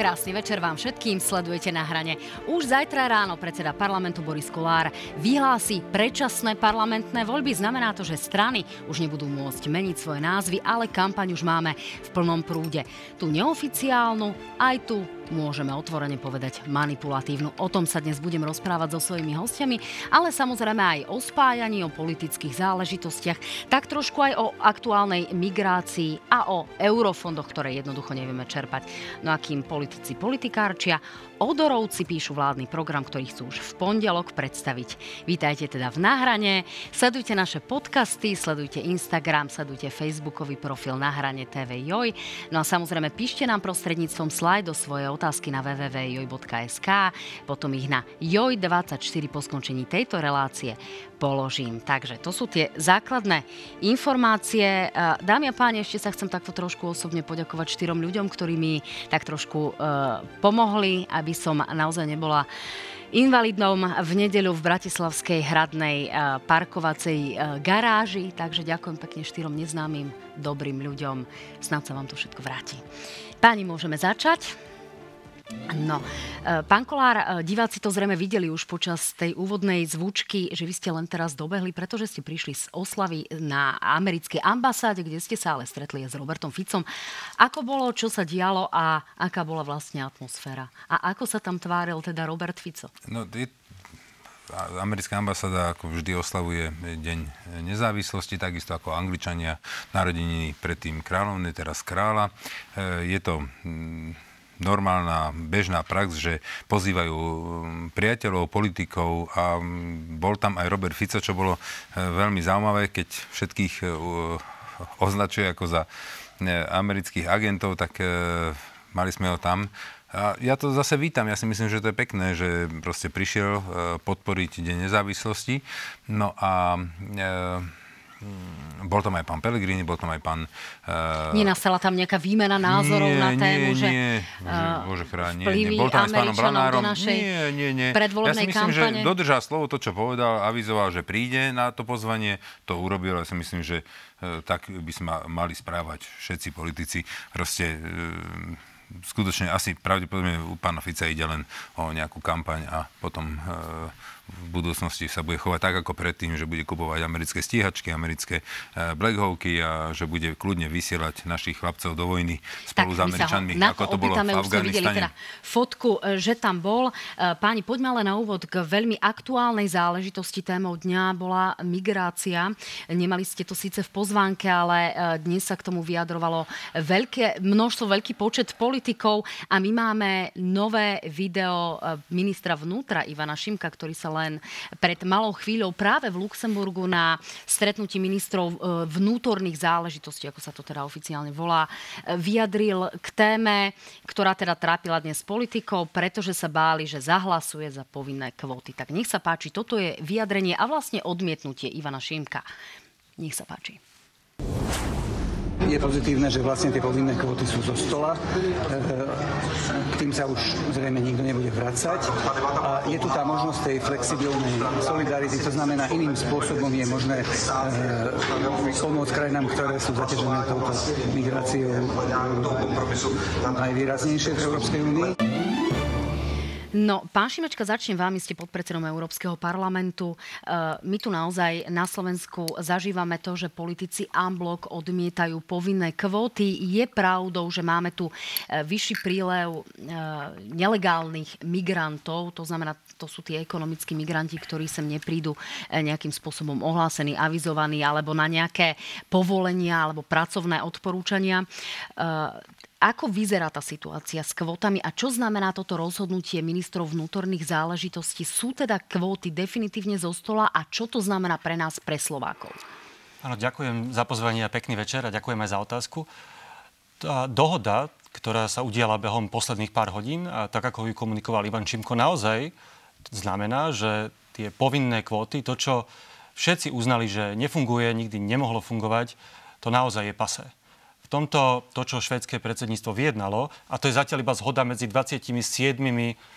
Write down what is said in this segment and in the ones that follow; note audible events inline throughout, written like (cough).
Krásny večer vám všetkým, sledujete na hrane. Už zajtra ráno predseda parlamentu Boris Kolár vyhlási predčasné parlamentné voľby. Znamená to, že strany už nebudú môcť meniť svoje názvy, ale kampaň už máme v plnom prúde. Tu neoficiálnu, aj tu môžeme otvorene povedať manipulatívnu. O tom sa dnes budem rozprávať so svojimi hostiami, ale samozrejme aj o spájaní, o politických záležitostiach, tak trošku aj o aktuálnej migrácii a o eurofondoch, ktoré jednoducho nevieme čerpať. No a politici politikárčia, Odorovci píšu vládny program, ktorý chcú už v pondelok predstaviť. Vítajte teda v Nahrane, sledujte naše podcasty, sledujte Instagram, sledujte Facebookový profil Nahrane TV Joj. No a samozrejme píšte nám prostredníctvom slajdo svoje otázky na www.joj.sk, potom ich na Joj24 po skončení tejto relácie položím. Takže to sú tie základné informácie. Dámy a páni, ešte sa chcem takto trošku osobne poďakovať štyrom ľuďom, ktorí mi tak trošku uh, pomohli, aby som naozaj nebola invalidnom v nedeľu v Bratislavskej hradnej eh, parkovacej garáži. Takže ďakujem pekne štyrom neznámym, dobrým ľuďom. Snad sa vám to všetko vráti. Páni, môžeme začať. No, e, pán Kolár, e, diváci to zrejme videli už počas tej úvodnej zvučky, že vy ste len teraz dobehli, pretože ste prišli z oslavy na americkej ambasáde, kde ste sa ale stretli s Robertom Ficom. Ako bolo, čo sa dialo a aká bola vlastne atmosféra? A ako sa tam tváril teda Robert Fico? No, je americká ambasáda ako vždy oslavuje Deň nezávislosti, takisto ako Angličania narodeniny predtým kráľovne, teraz kráľa. E, je to mm, normálna, bežná prax, že pozývajú um, priateľov, politikov a um, bol tam aj Robert Fico, čo bolo uh, veľmi zaujímavé, keď všetkých uh, označuje ako za uh, amerických agentov, tak mali sme ho tam. A ja to zase vítam, ja si myslím, že to je pekné, že proste prišiel podporiť Deň nezávislosti. No a Mm, bol tam aj pán Pellegrini, bol tam aj pán... Uh, Nenastala tam nejaká výmena názorov nie, na tému, nie, že... Nie, uh, Bože chráň, nie, nie. Bol tam aj s pánom Blanárom. Nie, nie, nie. Ja si myslím, kampane. že dodržal slovo to, čo povedal, avizoval, že príde na to pozvanie, to urobil, ja si myslím, že uh, tak by sme mali správať všetci politici. Proste uh, skutočne asi pravdepodobne u pána Fica ide len o nejakú kampaň a potom uh, v budúcnosti sa bude chovať tak ako predtým, že bude kupovať americké stíhačky, americké e, Black Hawky a že bude kľudne vysielať našich chlapcov do vojny spolu tak, s Američanmi, ako to bolo v Afganistane. Teda fotku, e, že tam bol. E, páni, poďme ale na úvod k veľmi aktuálnej záležitosti. Témou dňa bola migrácia. Nemali ste to síce v pozvánke, ale dnes sa k tomu vyjadrovalo veľké množstvo, veľký počet politikov a my máme nové video ministra vnútra Ivana Šimka, ktorý sa len len pred malou chvíľou práve v Luxemburgu na stretnutí ministrov e, vnútorných záležitostí, ako sa to teda oficiálne volá, e, vyjadril k téme, ktorá teda trápila dnes politikov, pretože sa báli, že zahlasuje za povinné kvóty. Tak nech sa páči, toto je vyjadrenie a vlastne odmietnutie Ivana Šimka. Nech sa páči. Je pozitívne, že vlastne tie povinné kvóty sú zo stola. K tým sa už zrejme nikto nebude vracať. A je tu tá možnosť tej flexibilnej solidarity, to znamená iným spôsobom je možné e, pomôcť krajinám, ktoré sú zaťažené touto migráciou najvýraznejšie v Európskej únii. No, pán Šimečka, začnem vámi, ste podpredsedom Európskeho parlamentu. E, my tu naozaj na Slovensku zažívame to, že politici unblock odmietajú povinné kvóty. Je pravdou, že máme tu e, vyšší prílev e, nelegálnych migrantov, to znamená, to sú tie ekonomickí migranti, ktorí sem neprídu nejakým spôsobom ohlásení, avizovaní alebo na nejaké povolenia alebo pracovné odporúčania. Ako vyzerá tá situácia s kvótami a čo znamená toto rozhodnutie ministrov vnútorných záležitostí? Sú teda kvóty definitívne zo stola a čo to znamená pre nás, pre Slovákov? Áno, ďakujem za pozvanie a pekný večer a ďakujem aj za otázku. Tá dohoda, ktorá sa udiala behom posledných pár hodín, a tak ako ju komunikoval Ivan Čimko, naozaj znamená, že tie povinné kvóty, to, čo všetci uznali, že nefunguje, nikdy nemohlo fungovať, to naozaj je pasé tomto, to, čo švédske predsedníctvo vyjednalo, a to je zatiaľ iba zhoda medzi 27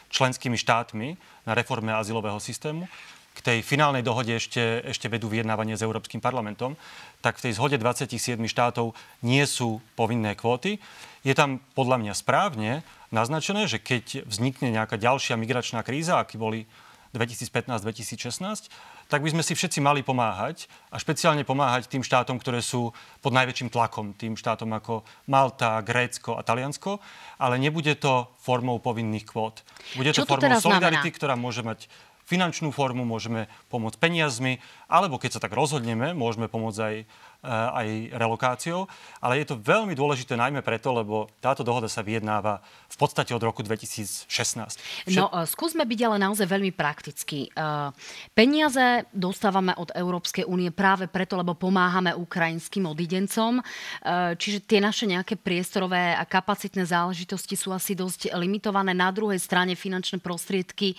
členskými štátmi na reforme azylového systému, k tej finálnej dohode ešte, ešte vedú vyjednávanie s Európskym parlamentom, tak v tej zhode 27 štátov nie sú povinné kvóty. Je tam podľa mňa správne naznačené, že keď vznikne nejaká ďalšia migračná kríza, aký boli 2015-2016, tak by sme si všetci mali pomáhať a špeciálne pomáhať tým štátom, ktoré sú pod najväčším tlakom, tým štátom ako Malta, Grécko a Taliansko, ale nebude to formou povinných kvót. Bude to, to formou solidarity, znamená? ktorá môže mať finančnú formu, môžeme pomôcť peniazmi, alebo keď sa tak rozhodneme, môžeme pomôcť aj aj relokáciou. Ale je to veľmi dôležité najmä preto, lebo táto dohoda sa vyjednáva v podstate od roku 2016. Všet... No, eh, skúsme byť ale naozaj veľmi praktickí. Eh, peniaze dostávame od Európskej únie práve preto, lebo pomáhame ukrajinským odidencom. Čiže tie naše nejaké priestorové a kapacitné záležitosti sú asi dosť limitované. Na druhej strane finančné prostriedky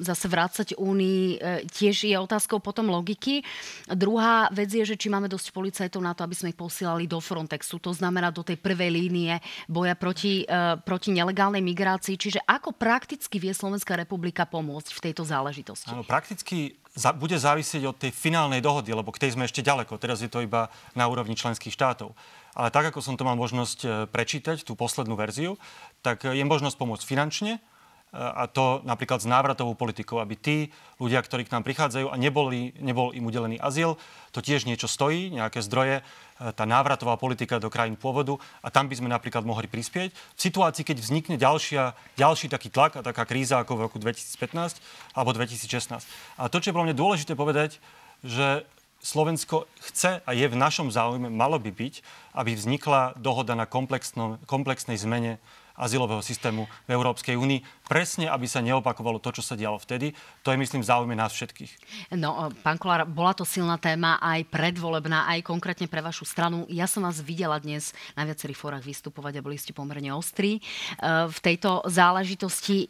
zase vrácať únii tiež je otázkou potom logiky. Druhá vec je, že či máme dosť policajtov na to, aby sme ich posielali do Frontexu. To znamená do tej prvej línie boja proti, uh, proti nelegálnej migrácii. Čiže ako prakticky vie Slovenská republika pomôcť v tejto záležitosti? Áno, prakticky bude závisieť od tej finálnej dohody, lebo k tej sme ešte ďaleko. Teraz je to iba na úrovni členských štátov. Ale tak, ako som to mal možnosť e, prečítať, tú poslednú verziu, tak je možnosť pomôcť finančne, a to napríklad s návratovou politikou, aby tí ľudia, ktorí k nám prichádzajú a neboli, nebol im udelený azyl, to tiež niečo stojí, nejaké zdroje, e, tá návratová politika do krajín pôvodu a tam by sme napríklad mohli prispieť. V situácii, keď vznikne ďalšia, ďalší taký tlak a taká kríza ako v roku 2015 alebo 2016. A to, čo je pre mňa dôležité povedať, že Slovensko chce a je v našom záujme, malo by byť, aby vznikla dohoda na komplexnej zmene azylového systému v Európskej únii, presne aby sa neopakovalo to, čo sa dialo vtedy. To je, myslím, záujme nás všetkých. No, pán Kolár, bola to silná téma aj predvolebná, aj konkrétne pre vašu stranu. Ja som vás videla dnes na viacerých fórach vystupovať a boli ste pomerne ostrí e, v tejto záležitosti.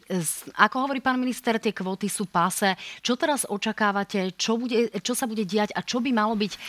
Ako hovorí pán minister, tie kvóty sú páse. Čo teraz očakávate? Čo, bude, čo sa bude diať a čo by malo byť e,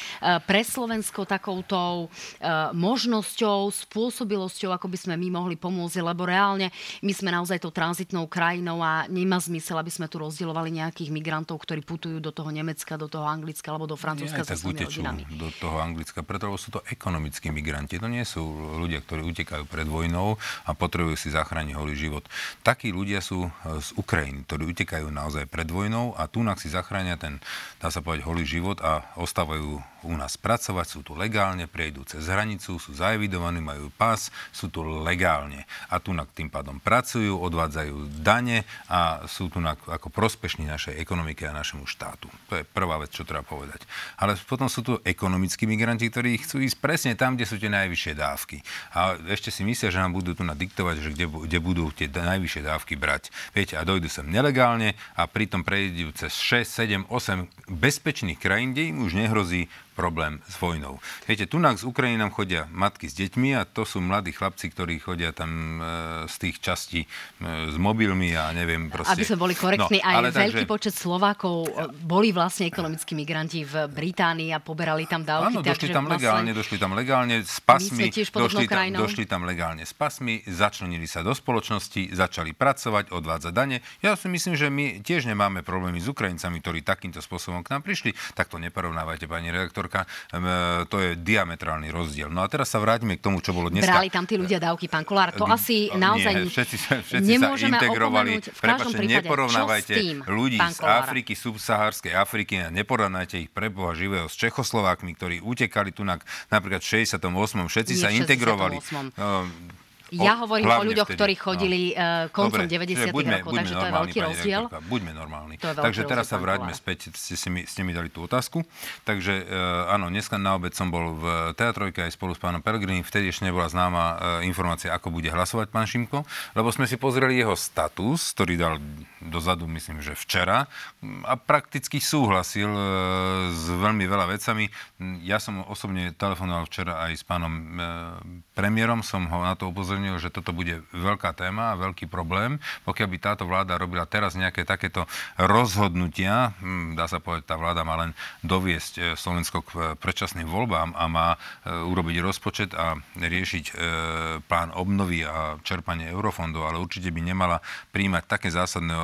pre Slovensko takouto e, možnosťou, spôsobilosťou, ako by sme my mohli pomôcť, lebo reálne my sme naozaj tou tranzitnou krajinou a nemá zmysel, aby sme tu rozdielovali nejakých migrantov, ktorí putujú do toho Nemecka, do toho Anglicka alebo do Francúzska so svojimi rodinami. do toho Anglicka, preto sú to ekonomickí migranti. To nie sú ľudia, ktorí utekajú pred vojnou a potrebujú si zachrániť holý život. Takí ľudia sú e, z Ukrajiny, ktorí utekajú naozaj pred vojnou a tu si zachránia ten, dá sa povedať, holý život a ostávajú u nás pracovať, sú tu legálne, prejdú cez hranicu, sú zaevidovaní, majú pás, sú tu legálne. A tu tým pádom pracujú, odvádzajú dane a sú tu ako prospešní našej ekonomike a našemu štátu. To je prvá vec, čo treba povedať. Ale potom sú tu ekonomickí migranti, ktorí chcú ísť presne tam, kde sú tie najvyššie dávky. A ešte si myslia, že nám budú tu nadiktovať, že kde, kde budú tie najvyššie dávky brať. Viete, a dojdu sem nelegálne a pritom prejdú cez 6, 7, 8 bezpečných krajín, kde im už nehrozí problém s vojnou. Viete, tu z Ukrajiny nám chodia matky s deťmi a to sú mladí chlapci, ktorí chodia tam e, z tých častí e, s mobilmi a neviem proste. Aby sme boli korektní, no, aj veľký takže... počet Slovákov e, boli vlastne ekonomickí migranti v Británii a poberali tam dávky. Áno, došli tam vlastne... legálne, došli tam legálne s pasmi, došli tam, došli tam legálne s pasmi, začlenili sa do spoločnosti, začali pracovať, odvádzať dane. Ja si myslím, že my tiež nemáme problémy s Ukrajincami, ktorí takýmto spôsobom k nám prišli. Tak to neporovnávajte, pani redaktor doktorka, e, to je diametrálny rozdiel. No a teraz sa vráťme k tomu, čo bolo dnes. Brali tam tí ľudia dávky, pán Kolár. To asi naozaj Nie, všetci, všetci nemôžeme sa integrovali. Prepačte, neporovnávajte ľudí z Afriky, subsahárskej Afriky a neporovnávajte ich preboha živého s Čechoslovákmi, ktorí utekali tu na, napríklad v 68. Všetci Nie, sa integrovali. 68. Ja hovorím o ľuďoch, vtedy. ktorí chodili no. koncom Dobre, 90. Buďme, rokov, buďme takže to je veľký rozdiel. Buďme normálni. takže teraz sa vráťme späť, ste, si mi, ste mi dali tú otázku. Takže uh, áno, dneska na obed som bol v Teatrojke aj spolu s pánom Pellegrini. Vtedy ešte nebola známa uh, informácia, ako bude hlasovať pán Šimko, lebo sme si pozreli jeho status, ktorý dal dozadu, myslím, že včera a prakticky súhlasil uh, s veľmi veľa vecami. Ja som osobne telefonoval včera aj s pánom uh, premiérom, som ho na to upozornil že toto bude veľká téma a veľký problém. Pokiaľ by táto vláda robila teraz nejaké takéto rozhodnutia, hm, dá sa povedať, tá vláda má len doviesť e, Slovensko k e, predčasným voľbám a má e, urobiť rozpočet a riešiť plán obnovy a čerpanie eurofondov, ale určite by nemala príjmať také zásadné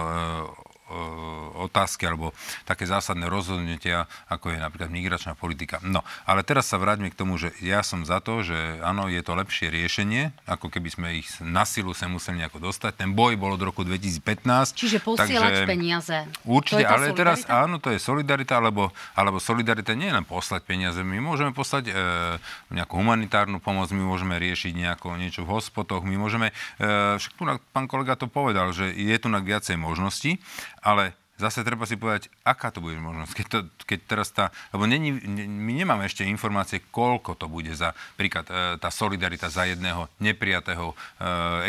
otázky alebo také zásadné rozhodnutia, ako je napríklad migračná politika. No, ale teraz sa vráťme k tomu, že ja som za to, že áno, je to lepšie riešenie, ako keby sme ich na silu sa museli nejako dostať. Ten boj bol od roku 2015. Čiže posielať takže, peniaze. Určite, ale solidarita? teraz áno, to je solidarita, alebo, alebo solidarita nie je len poslať peniaze. My môžeme poslať e, nejakú humanitárnu pomoc, my môžeme riešiť nejako niečo v hospodoch, my môžeme, e, však tu pán kolega to povedal, že je tu na viacej možností, ale zase treba si povedať, aká to bude možnosť. Keď, to, keď teraz tá, lebo není, my nemáme ešte informácie, koľko to bude za príklad e, tá solidarita za jedného neprijatého e,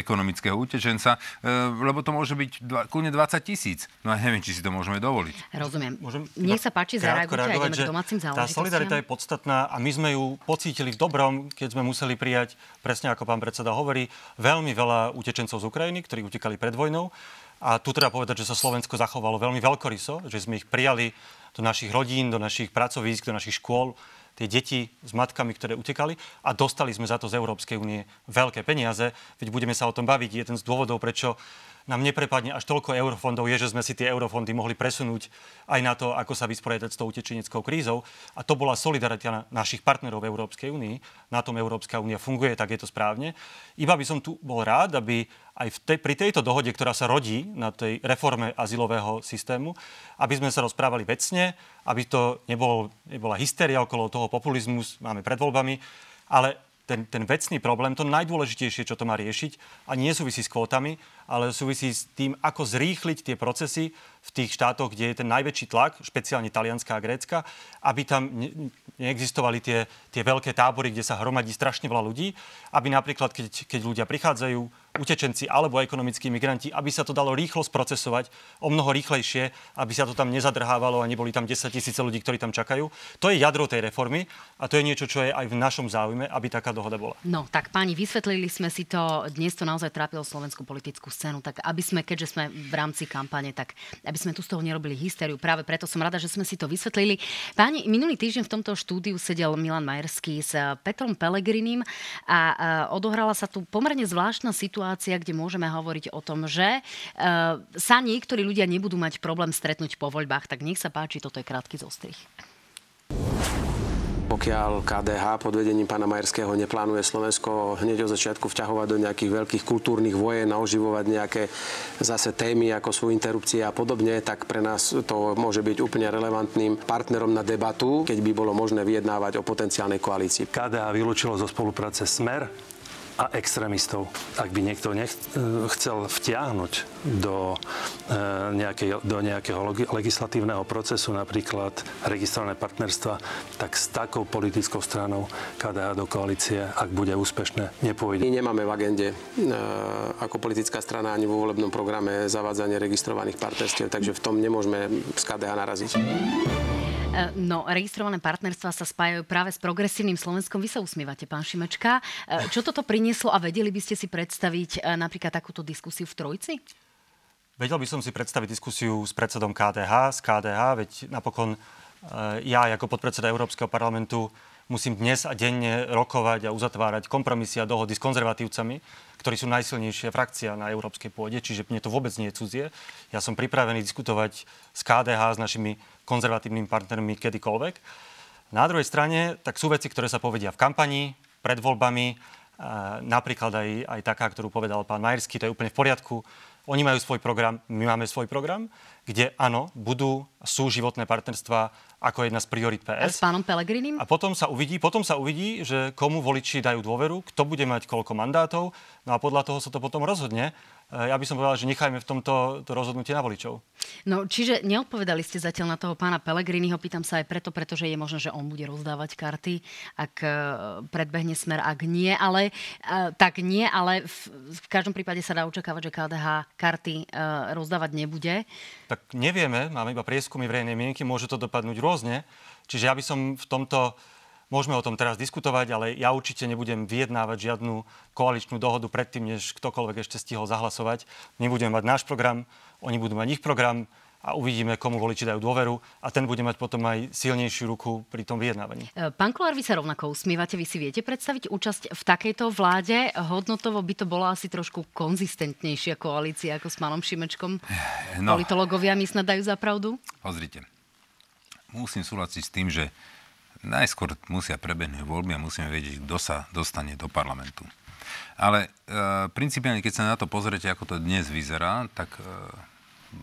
ekonomického utečenca, e, lebo to môže byť dva, kľudne 20 tisíc. No a neviem, či si to môžeme dovoliť. Rozumiem. Môžem Nech sa páči, zareagujte a ideme k domácim Tá solidarita je podstatná a my sme ju pocítili v dobrom, keď sme museli prijať, presne ako pán predseda hovorí, veľmi veľa utečencov z Ukrajiny, ktorí utekali pred vojnou. A tu treba povedať, že sa Slovensko zachovalo veľmi veľkoryso, že sme ich prijali do našich rodín, do našich pracovísk, do našich škôl, tie deti s matkami, ktoré utekali a dostali sme za to z Európskej únie veľké peniaze. Veď budeme sa o tom baviť. Jeden z dôvodov, prečo nám neprepadne až toľko eurofondov, je, že sme si tie eurofondy mohli presunúť aj na to, ako sa vysporiadať s tou utečeneckou krízou. A to bola solidarita na našich partnerov v Európskej únii. Na tom Európska únia funguje, tak je to správne. Iba by som tu bol rád, aby aj v tej, pri tejto dohode, ktorá sa rodí na tej reforme azylového systému, aby sme sa rozprávali vecne, aby to nebol, nebola hysteria okolo toho populizmus, máme pred voľbami, ale ten, ten vecný problém, to najdôležitejšie, čo to má riešiť, a nie súvisí s kvótami, ale súvisí s tým, ako zrýchliť tie procesy v tých štátoch, kde je ten najväčší tlak, špeciálne Talianská a Grécka, aby tam ne, neexistovali tie, tie veľké tábory, kde sa hromadí strašne veľa ľudí, aby napríklad, keď, keď ľudia prichádzajú, utečenci alebo ekonomickí migranti, aby sa to dalo rýchlo sprocesovať, o mnoho rýchlejšie, aby sa to tam nezadrhávalo a neboli tam 10 tisíce ľudí, ktorí tam čakajú. To je jadro tej reformy a to je niečo, čo je aj v našom záujme, aby taká dohoda bola. No, tak páni, vysvetlili sme si to, dnes to naozaj trápilo slovenskú politickú scénu, tak aby sme, keďže sme v rámci kampane, tak aby sme tu z toho nerobili hysteriu. Práve preto som rada, že sme si to vysvetlili. Páni, minulý týždeň v tomto štúdiu sedel Milan Majerský s Petrom Pelegrinim a odohrala sa tu pomerne zvláštna situácia, kde môžeme hovoriť o tom, že sa niektorí ľudia nebudú mať problém stretnúť po voľbách. Tak nech sa páči, toto je krátky zostrih. Pokiaľ KDH pod vedením pána Majerského neplánuje Slovensko hneď od začiatku vťahovať do nejakých veľkých kultúrnych vojen a oživovať nejaké zase témy, ako sú interrupcie a podobne, tak pre nás to môže byť úplne relevantným partnerom na debatu, keď by bolo možné vyjednávať o potenciálnej koalícii. KDH vylúčilo zo spolupráce Smer, a extrémistov. Ak by niekto nech, chcel vtiahnuť do, e, nejakej, do nejakého legislatívneho procesu, napríklad registrované partnerstva, tak s takou politickou stranou KDH do koalície, ak bude úspešné, nepôjde. My nemáme v agende e, ako politická strana ani vo volebnom programe zavádzanie registrovaných partnerstiev, takže v tom nemôžeme z KDH naraziť. E, no, registrované partnerstva sa spájajú práve s progresívnym Slovenskom. Vy sa usmievate, pán Šimečka. E, čo toto prinieslo a vedeli by ste si predstaviť e, napríklad takúto diskusiu v Trojci? Vedel by som si predstaviť diskusiu s predsedom KDH, z KDH, veď napokon ja ako podpredseda Európskeho parlamentu musím dnes a denne rokovať a uzatvárať kompromisy a dohody s konzervatívcami, ktorí sú najsilnejšia frakcia na európskej pôde, čiže mne to vôbec nie je cudzie. Ja som pripravený diskutovať s KDH, s našimi konzervatívnymi partnermi kedykoľvek. Na druhej strane, tak sú veci, ktoré sa povedia v kampani, pred voľbami, napríklad aj, aj taká, ktorú povedal pán Majerský, to je úplne v poriadku. Oni majú svoj program, my máme svoj program, kde áno, budú, sú životné partnerstva ako jedna z priorit PS. A s pánom Pelegrinim? A potom sa uvidí, potom sa uvidí, že komu voliči dajú dôveru, kto bude mať koľko mandátov, no a podľa toho sa to potom rozhodne. Eh, ja by som povedal, že nechajme v tomto to rozhodnutie na voličov. No, čiže neodpovedali ste zatiaľ na toho pána Pelegriniho. Pýtam sa aj preto, pretože je možné, že on bude rozdávať karty, ak eh, predbehne smer, ak nie. Ale, eh, tak nie, ale v, v každom prípade sa dá očakávať, že KDH karty rozdávať nebude. Tak nevieme, máme iba prieskumy verejnej mienky, môže to dopadnúť rôzne. Čiže ja by som v tomto Môžeme o tom teraz diskutovať, ale ja určite nebudem vyjednávať žiadnu koaličnú dohodu predtým, než ktokoľvek ešte stihol zahlasovať. Nebudeme mať náš program, oni budú mať ich program a uvidíme, komu voliči dajú dôveru a ten bude mať potom aj silnejšiu ruku pri tom vyjednávaní. E, pán Kolár, vy sa rovnako usmievate. Vy si viete predstaviť účasť v takejto vláde? Hodnotovo by to bola asi trošku konzistentnejšia koalícia ako s Malom Šimečkom. No. Politológovia mi snad dajú za pravdu? Pozrite, musím súhlasiť s tým, že najskôr musia prebehnúť voľby a musíme vedieť, kto sa dostane do parlamentu. Ale e, principiálne, keď sa na to pozriete, ako to dnes vyzerá, tak e,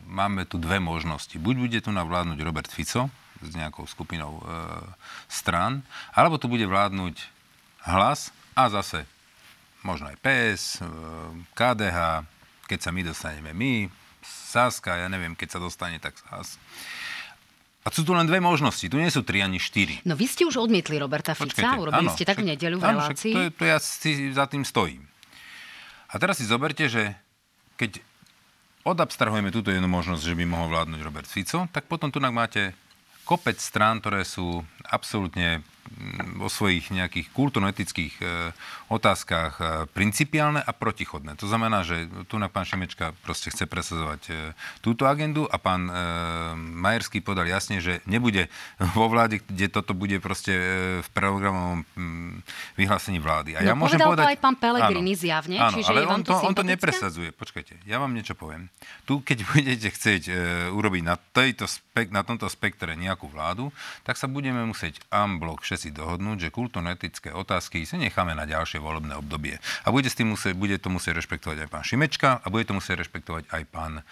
máme tu dve možnosti. Buď bude tu navládnuť Robert Fico s nejakou skupinou e, strán, alebo tu bude vládnuť hlas a zase možno aj PS, e, KDH, keď sa my dostaneme my, Saska, ja neviem, keď sa dostane, tak Sas. A sú tu len dve možnosti, tu nie sú tri ani štyri. No vy ste už odmietli Roberta Fica, Počkajte, urobili áno, ste tak v nedeľu v relácii. to, je, to ja si za tým stojím. A teraz si zoberte, že keď odabstrahujeme túto jednu možnosť, že by mohol vládnuť Robert Fico, tak potom tu máte kopec strán, ktoré sú absolútne mm, vo svojich nejakých kultúrno-etických e, otázkach e, principiálne a protichodné. To znamená, že tu na pán Šimečka proste chce presadzovať e, túto agendu a pán Majerský podal jasne, že nebude vo vláde, kde toto bude proste v programovom mm, vyhlásení vlády. A no, ja môžem povedať, to aj pán Pelegrini áno, zjavne, áno, čiže ale on to, on to nepresadzuje. Počkajte, ja vám niečo poviem. Tu, keď (laughs) budete chcieť urobiť na, tejto na tomto spektre nejakú vládu, tak sa budeme musieť amblok všetci dohodnúť, že kultúrno-etické otázky si necháme na ďalšie volebné obdobie. A bude, s tým musieť, bude to musieť rešpektovať aj pán Šimečka a bude to musieť rešpektovať aj pán e,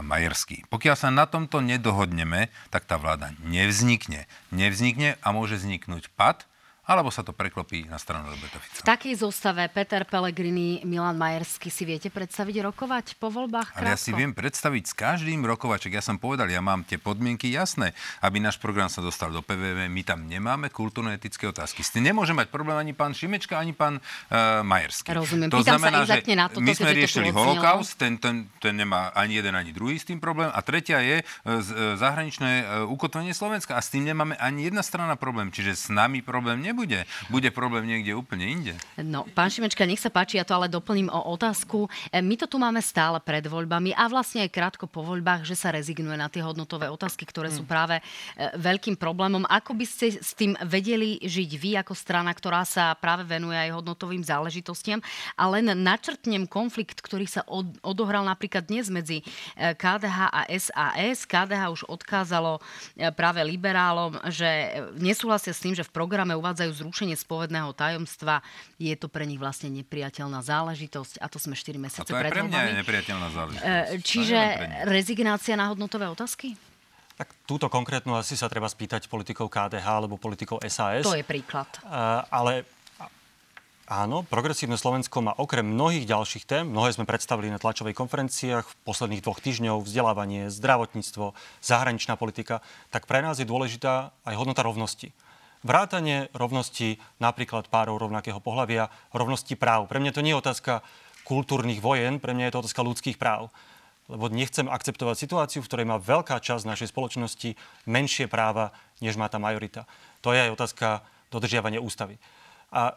Majerský. Pokiaľ sa na tomto nedohodneme, tak tá vláda nevznikne. Nevznikne a môže vzniknúť pad, alebo sa to preklopí na stranu Roberta Fica. V takej zostave Peter Pellegrini, Milan Majersky si viete predstaviť rokovať po voľbách krátko? Ale ja si viem predstaviť s každým rokovaček. Ja som povedal, ja mám tie podmienky jasné, aby náš program sa dostal do PVV. My tam nemáme kultúrno-etické otázky. S tým nemôže mať problém ani pán Šimečka, ani pán uh, Majerský. Rozumiem. To Pýtam znamená, že na to, my sme riešili holokaust, ten, ten, ten nemá ani jeden, ani druhý s tým problém. A tretia je uh, zahraničné uh, ukotvenie Slovenska. A s tým nemáme ani jedna strana problém. Čiže s nami problém nebude nebude. Bude problém niekde úplne inde. No, pán Šimečka, nech sa páči, ja to ale doplním o otázku. E, my to tu máme stále pred voľbami a vlastne aj krátko po voľbách, že sa rezignuje na tie hodnotové otázky, ktoré sú mm. práve e, veľkým problémom. Ako by ste s tým vedeli žiť vy ako strana, ktorá sa práve venuje aj hodnotovým záležitostiam a len načrtnem konflikt, ktorý sa odohral napríklad dnes medzi KDH e, a SAS. KDH už odkázalo práve liberálom, že nesúhlasia s tým, že v programe uvádzajú žiadajú zrušenie spovedného tajomstva, je to pre nich vlastne nepriateľná záležitosť a to sme 4 mesiace pred A to aj pre mňa je nepriateľná záležitosť. E, čiže rezignácia na hodnotové otázky? Tak túto konkrétnu asi sa treba spýtať politikov KDH alebo politikov SAS. To je príklad. Uh, ale áno, progresívne Slovensko má okrem mnohých ďalších tém, mnohé sme predstavili na tlačovej konferenciách v posledných dvoch týždňov, vzdelávanie, zdravotníctvo, zahraničná politika, tak pre nás je dôležitá aj hodnota rovnosti. Vrátanie rovnosti napríklad párov rovnakého pohľavia, rovnosti práv. Pre mňa to nie je otázka kultúrnych vojen, pre mňa je to otázka ľudských práv. Lebo nechcem akceptovať situáciu, v ktorej má veľká časť našej spoločnosti menšie práva, než má tá majorita. To je aj otázka dodržiavania ústavy. A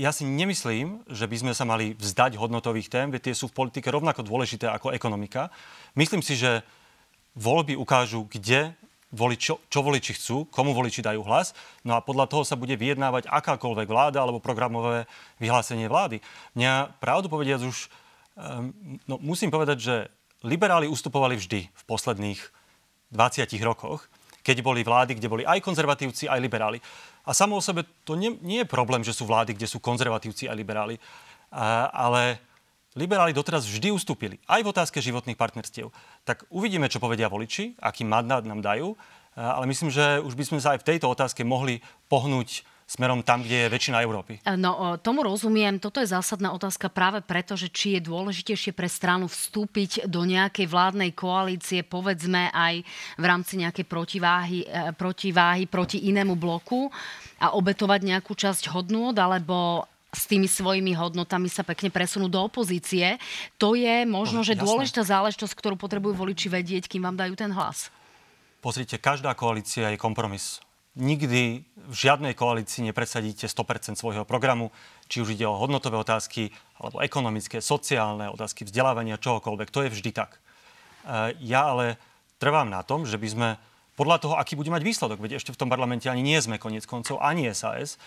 ja si nemyslím, že by sme sa mali vzdať hodnotových tém, veď tie sú v politike rovnako dôležité ako ekonomika. Myslím si, že voľby ukážu, kde voliť, čo, voliči chcú, komu voliči dajú hlas, no a podľa toho sa bude vyjednávať akákoľvek vláda alebo programové vyhlásenie vlády. Mňa pravdu povediac už, no musím povedať, že liberáli ustupovali vždy v posledných 20 rokoch, keď boli vlády, kde boli aj konzervatívci, aj liberáli. A samo o sebe to nie, nie je problém, že sú vlády, kde sú konzervatívci a liberáli, a, ale liberáli doteraz vždy ustúpili, aj v otázke životných partnerstiev. Tak uvidíme, čo povedia voliči, aký mandát nám dajú, ale myslím, že už by sme sa aj v tejto otázke mohli pohnúť smerom tam, kde je väčšina Európy? No, tomu rozumiem. Toto je zásadná otázka práve preto, že či je dôležitejšie pre stranu vstúpiť do nejakej vládnej koalície, povedzme aj v rámci nejakej protiváhy, protiváhy proti inému bloku a obetovať nejakú časť hodnôt, alebo s tými svojimi hodnotami sa pekne presunú do opozície. To je možno, že dôležitá záležitosť, ktorú potrebujú voliči vedieť, kým vám dajú ten hlas. Pozrite, každá koalícia je kompromis. Nikdy v žiadnej koalícii nepresadíte 100% svojho programu, či už ide o hodnotové otázky, alebo ekonomické, sociálne otázky, vzdelávania, čohokoľvek. To je vždy tak. E, ja ale trvám na tom, že by sme podľa toho, aký bude mať výsledok, veď ešte v tom parlamente ani nie sme konec koncov, ani SAS,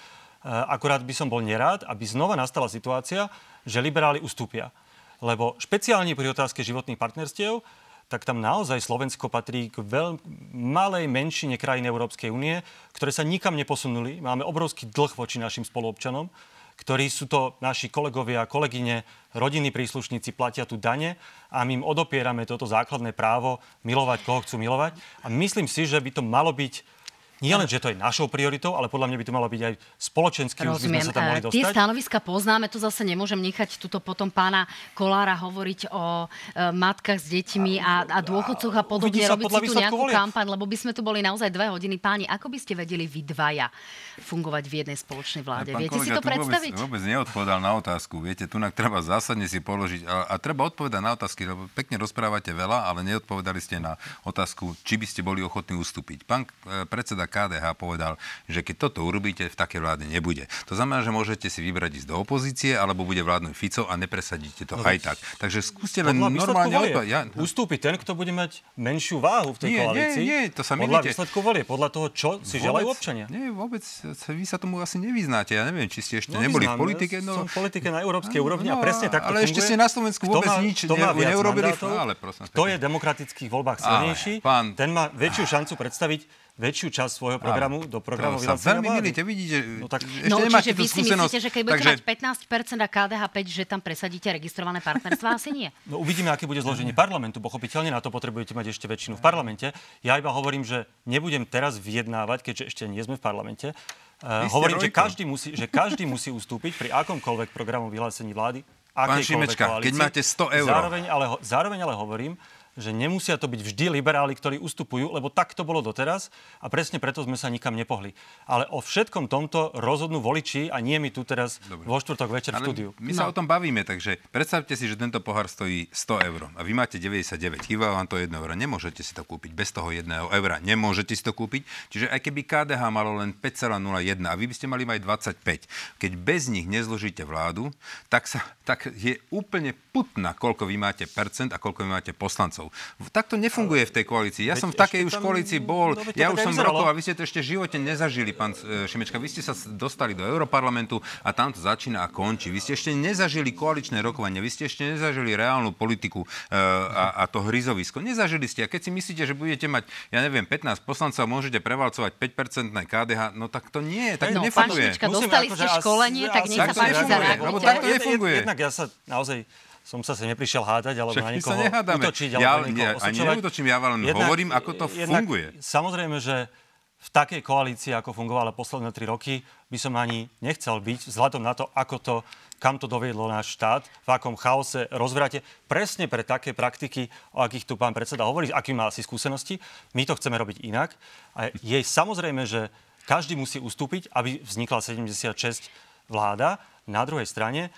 akurát by som bol nerád, aby znova nastala situácia, že liberáli ustúpia. Lebo špeciálne pri otázke životných partnerstiev tak tam naozaj Slovensko patrí k veľmi malej menšine krajín Európskej únie, ktoré sa nikam neposunuli. Máme obrovský dlh voči našim spoluobčanom, ktorí sú to naši kolegovia, kolegyne, rodinní príslušníci, platia tu dane a my im odopierame toto základné právo milovať, koho chcú milovať. A myslím si, že by to malo byť nie len, že to je našou prioritou, ale podľa mňa by to malo byť aj spoločensky, už by sme sa tam mohli dostať. Tie stanoviska poznáme, tu zase nemôžem nechať tuto potom pána Kolára hovoriť o e, matkách s deťmi a, a dôchodcoch a podobne, robiť si tu nejakú volieb. kampaň, lebo by sme tu boli naozaj dve hodiny. Páni, ako by ste vedeli vy dvaja fungovať v jednej spoločnej vláde? Pán Viete kolega, si to predstaviť? Vôbec, vôbec neodpovedal na otázku. Viete, tu treba zásadne si položiť a, a treba odpovedať na otázky, lebo pekne rozprávate veľa, ale neodpovedali ste na otázku, či by ste boli ochotní ustúpiť. Pán e, predseda KDH povedal, že keď toto urobíte, v takej vláde nebude. To znamená, že môžete si vybrať ísť do opozície, alebo bude vládnuť Fico a nepresadíte to no, aj tak. Takže skúste len normálne odpovedať. Ja... Ustúpi ten, kto bude mať menšiu váhu v tej nie, koalícii. Nie, nie, to sa Podľa výsledku volie, podľa toho, čo si vôbec, želajú občania. Nie, vôbec, vy sa tomu asi nevyznáte. Ja neviem, či ste ešte no, neboli v politike. No, som v politike na európskej úrovni no, a presne tak Ale funguje. ešte ste na Slovensku vôbec má, nič ne, neurobili. Ale, prosím, to je v demokratických voľbách silnejší. Ten má väčšiu šancu predstaviť väčšiu časť svojho programu do programu To sa veľmi milíte, vidíte, no, tak, ešte no, nemáte vy si myslíte, že keď budete takže... mať 15% a KDH 5, že tam presadíte registrované partnerstva? Asi nie. No uvidíme, aké bude zloženie parlamentu. Pochopiteľne na to potrebujete mať ešte väčšinu v parlamente. Ja iba hovorím, že nebudem teraz vyjednávať, keďže ešte nie sme v parlamente. Uh, hovorím, že každý, musí, že každý musí ustúpiť pri akomkoľvek programu vyhlásení vlády, Pán Šimečka, keď máte 100 eur. Zároveň ale, zároveň ale hovorím, že nemusia to byť vždy liberáli, ktorí ustupujú, lebo tak to bolo doteraz a presne preto sme sa nikam nepohli. Ale o všetkom tomto rozhodnú voliči a nie my tu teraz Dobre. vo štvrtok večer Ale v štúdiu. My no. sa o tom bavíme, takže predstavte si, že tento pohár stojí 100 eur a vy máte 99, chýba vám to 1 euro. Nemôžete si to kúpiť bez toho 1 eura. Nemôžete si to kúpiť. Čiže aj keby KDH malo len 5,01 a vy by ste mali mať 25, keď bez nich nezložíte vládu, tak, sa, tak je úplne putná, koľko vy máte percent a koľko vy máte poslancov. Tak to nefunguje v tej koalícii. Ja som v takej už koalícii bol. No, ja už som rokov a vy ste to ešte v živote nezažili, pán e, Šimečka. Vy ste sa dostali do Európarlamentu a tam to začína a končí. Vy ste ešte nezažili koaličné rokovanie, vy ste ešte nezažili reálnu politiku e, a, a to hryzovisko. Nezažili ste. A keď si myslíte, že budete mať, ja neviem, 15 poslancov a môžete prevalcovať 5% KDH, no tak to nie, tak no, nefunguje. Pán dostali ste školenie, tak nech sa páči zareagujte. Lebo tak to nefunguje. Jednak ja sa naozaj som sa sem neprišiel hádať, alebo Však na niekoho útočiť, alebo ja, na niekoho ja, Ani neutočím, ja len jednak, hovorím, ako to jednak, funguje. Samozrejme, že v takej koalícii, ako fungovala posledné tri roky, by som ani nechcel byť, vzhľadom na to, ako to, kam to doviedlo náš štát, v akom chaose, rozvrate, presne pre také praktiky, o akých tu pán predseda hovorí, aký má asi skúsenosti. My to chceme robiť inak. A je samozrejme, že každý musí ustúpiť, aby vznikla 76 vláda. Na druhej strane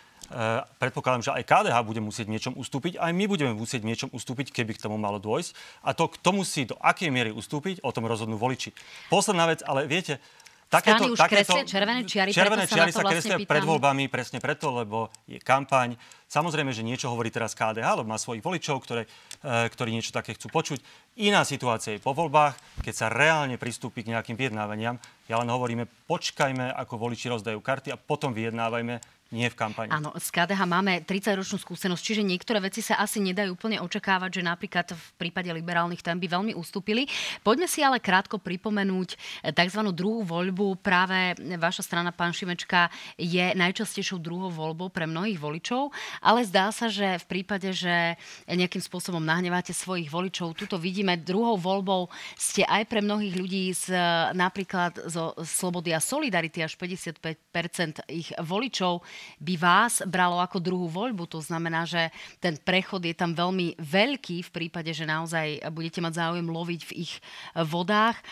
predpokladám, že aj KDH bude musieť niečom ustúpiť, aj my budeme musieť niečom ustúpiť, keby k tomu malo dôjsť. A to, kto musí do akej miery ustúpiť, o tom rozhodnú voliči. Posledná vec, ale viete, Takéto, už takéto, kreslia červené čiary, červené čiary sa, sa kreslia vlastne pred voľbami presne preto, lebo je kampaň. Samozrejme, že niečo hovorí teraz KDH, lebo má svojich voličov, ktoré, e, ktorí niečo také chcú počuť. Iná situácia je po voľbách, keď sa reálne pristúpi k nejakým vyjednávaniam. Ja len hovoríme, počkajme, ako voliči rozdajú karty a potom vyjednávajme nie v kampani. Áno, z KDH máme 30-ročnú skúsenosť, čiže niektoré veci sa asi nedajú úplne očakávať, že napríklad v prípade liberálnych tém by veľmi ustúpili. Poďme si ale krátko pripomenúť eh, tzv. druhú voľbu. Práve vaša strana, pán Šimečka, je najčastejšou druhou voľbou pre mnohých voličov, ale zdá sa, že v prípade, že nejakým spôsobom nahneváte svojich voličov, tuto vidíme, druhou voľbou ste aj pre mnohých ľudí z, napríklad zo Slobody a Solidarity až 55% ich voličov by vás bralo ako druhú voľbu. To znamená, že ten prechod je tam veľmi veľký v prípade, že naozaj budete mať záujem loviť v ich vodách. E,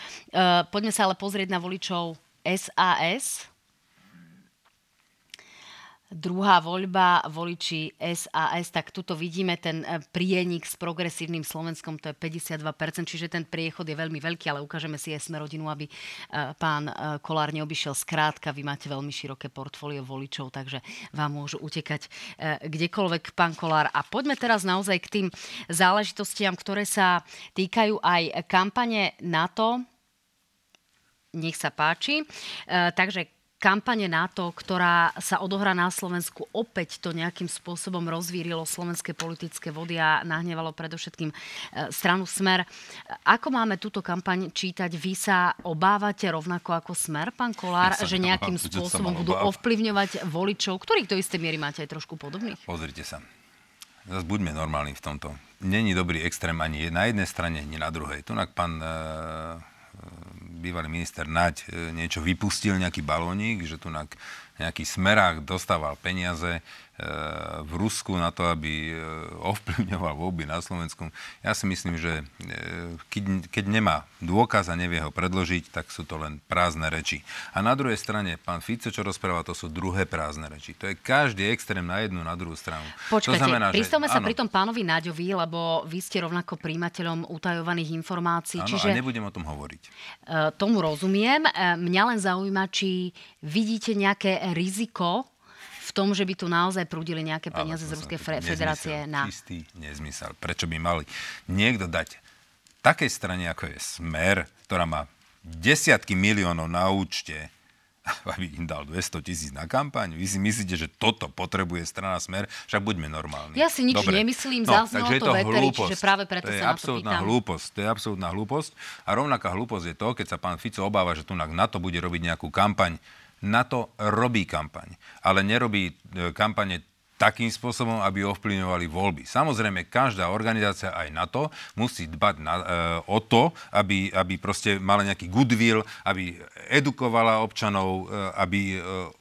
poďme sa ale pozrieť na voličov SAS. Druhá voľba, voliči SAS, tak tuto vidíme ten e, prienik s progresívnym Slovenskom, to je 52%, čiže ten priechod je veľmi veľký, ale ukážeme si aj sme rodinu, aby e, pán e, Kolár neobyšiel skrátka. Vy máte veľmi široké portfólio voličov, takže vám môžu utekať kdekoľvek, pán Kolár. A poďme teraz naozaj k tým záležitostiam, ktoré sa týkajú aj kampane NATO. Nech sa páči. Takže kampane NATO, ktorá sa odohrá na Slovensku, opäť to nejakým spôsobom rozvírilo slovenské politické vody a nahnevalo predovšetkým e, stranu Smer. Ako máme túto kampaň čítať? Vy sa obávate rovnako ako Smer, pán Kolár, ja že nejakým obávam, spôsobom budú ovplyvňovať voličov, ktorých do istej miery máte aj trošku podobných? Pozrite sa. Zas buďme normálni v tomto. Není dobrý extrém ani na jednej strane, ani na druhej. Tunak pán e, bývalý minister Naď e, niečo vypustil, nejaký balónik, že tu nejaký smerák dostával peniaze v Rusku na to, aby e, ovplyvňoval voľby na Slovensku. Ja si myslím, že e, keď, keď nemá dôkaz a nevie ho predložiť, tak sú to len prázdne reči. A na druhej strane, pán Fico, čo rozpráva, to sú druhé prázdne reči. To je každý extrém na jednu, na druhú stranu. Počkajte, to znamená, pristavme že, sa áno, pri tom pánovi Náďovi, lebo vy ste rovnako príjimateľom utajovaných informácií. Áno, čiže... a nebudem o tom hovoriť. Tomu rozumiem. Mňa len zaujíma, či vidíte nejaké riziko v tom, že by tu naozaj prúdili nejaké peniaze z Ruskej federácie na... Čistý nezmysel. Prečo by mali niekto dať takej strane, ako je Smer, ktorá má desiatky miliónov na účte, (laughs) aby im dal 200 tisíc na kampaň. Vy si myslíte, že toto potrebuje strana Smer? Však buďme normálni. Ja si nič Dobre. nemyslím, no, zaznelo to, to veteri, čiže práve preto to sa na to pýtam. hlúposť, to je absolútna hlúposť. A rovnaká hlúposť je to, keď sa pán Fico obáva, že tu na to bude robiť nejakú kampaň na to robí kampaň, ale nerobí e, kampane takým spôsobom, aby ovplyvňovali voľby. Samozrejme, každá organizácia aj na to musí dbať na, e, o to, aby, aby proste mala nejaký goodwill, aby edukovala občanov, e, aby e,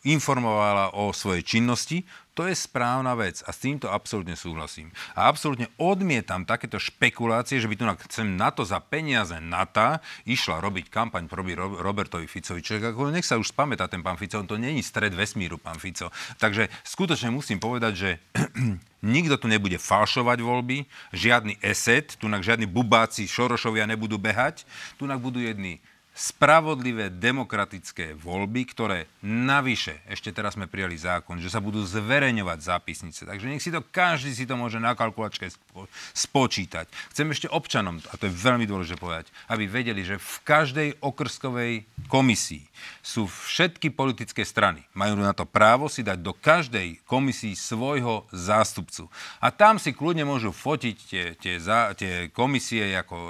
informovala o svojej činnosti. To je správna vec a s týmto absolútne súhlasím. A absolútne odmietam takéto špekulácie, že by tu chcem na to za peniaze NATO išla robiť kampaň proti Robertovi Ficovi. Čiže ako nech sa už spamätá ten pán Fico, on to není stred vesmíru, pán Fico. Takže skutočne musím povedať, že (clears throat) nikto tu nebude falšovať voľby, žiadny eset, tu žiadni bubáci, šorošovia nebudú behať, tu budú jedni spravodlivé demokratické voľby, ktoré navyše, ešte teraz sme prijali zákon, že sa budú zverejňovať zápisnice. Takže nech si to, každý si to môže na kalkulačke spočítať. Chcem ešte občanom, a to je veľmi dôležité povedať, aby vedeli, že v každej okrskovej komisii sú všetky politické strany. Majú na to právo si dať do každej komisii svojho zástupcu. A tam si kľudne môžu fotiť tie, tie, tie komisie ako, e,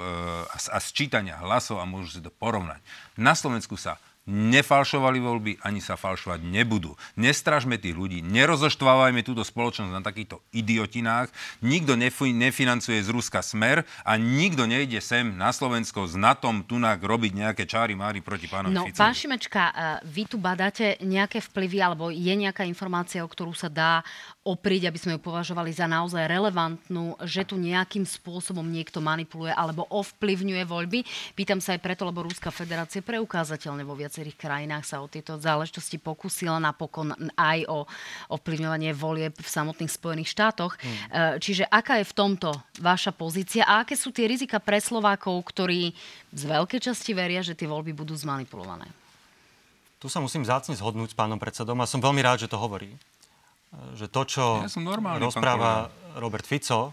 a, a sčítania hlasov a môžu si to porovnať. Na Slovensku sa nefalšovali voľby, ani sa falšovať nebudú. Nestražme tých ľudí, nerozoštvávajme túto spoločnosť na takýchto idiotinách. Nikto nefi- nefinancuje z Ruska smer a nikto nejde sem na Slovensko s NATO tunak robiť nejaké čáry máry proti pánovi No, Ficovi. pán Šimečka, e, vy tu badáte nejaké vplyvy, alebo je nejaká informácia, o ktorú sa dá oprieť, aby sme ju považovali za naozaj relevantnú, že tu nejakým spôsobom niekto manipuluje alebo ovplyvňuje voľby. Pýtam sa aj preto, lebo Ruská federácia preukázateľne vo viacerých krajinách sa o tieto záležitosti pokúsila napokon aj o ovplyvňovanie volieb v samotných Spojených štátoch. Hmm. Čiže aká je v tomto vaša pozícia a aké sú tie rizika pre Slovákov, ktorí z veľkej časti veria, že tie voľby budú zmanipulované? Tu sa musím zácne zhodnúť s pánom predsedom a som veľmi rád, že to hovorí že to, čo ja normálny, rozpráva Robert Fico,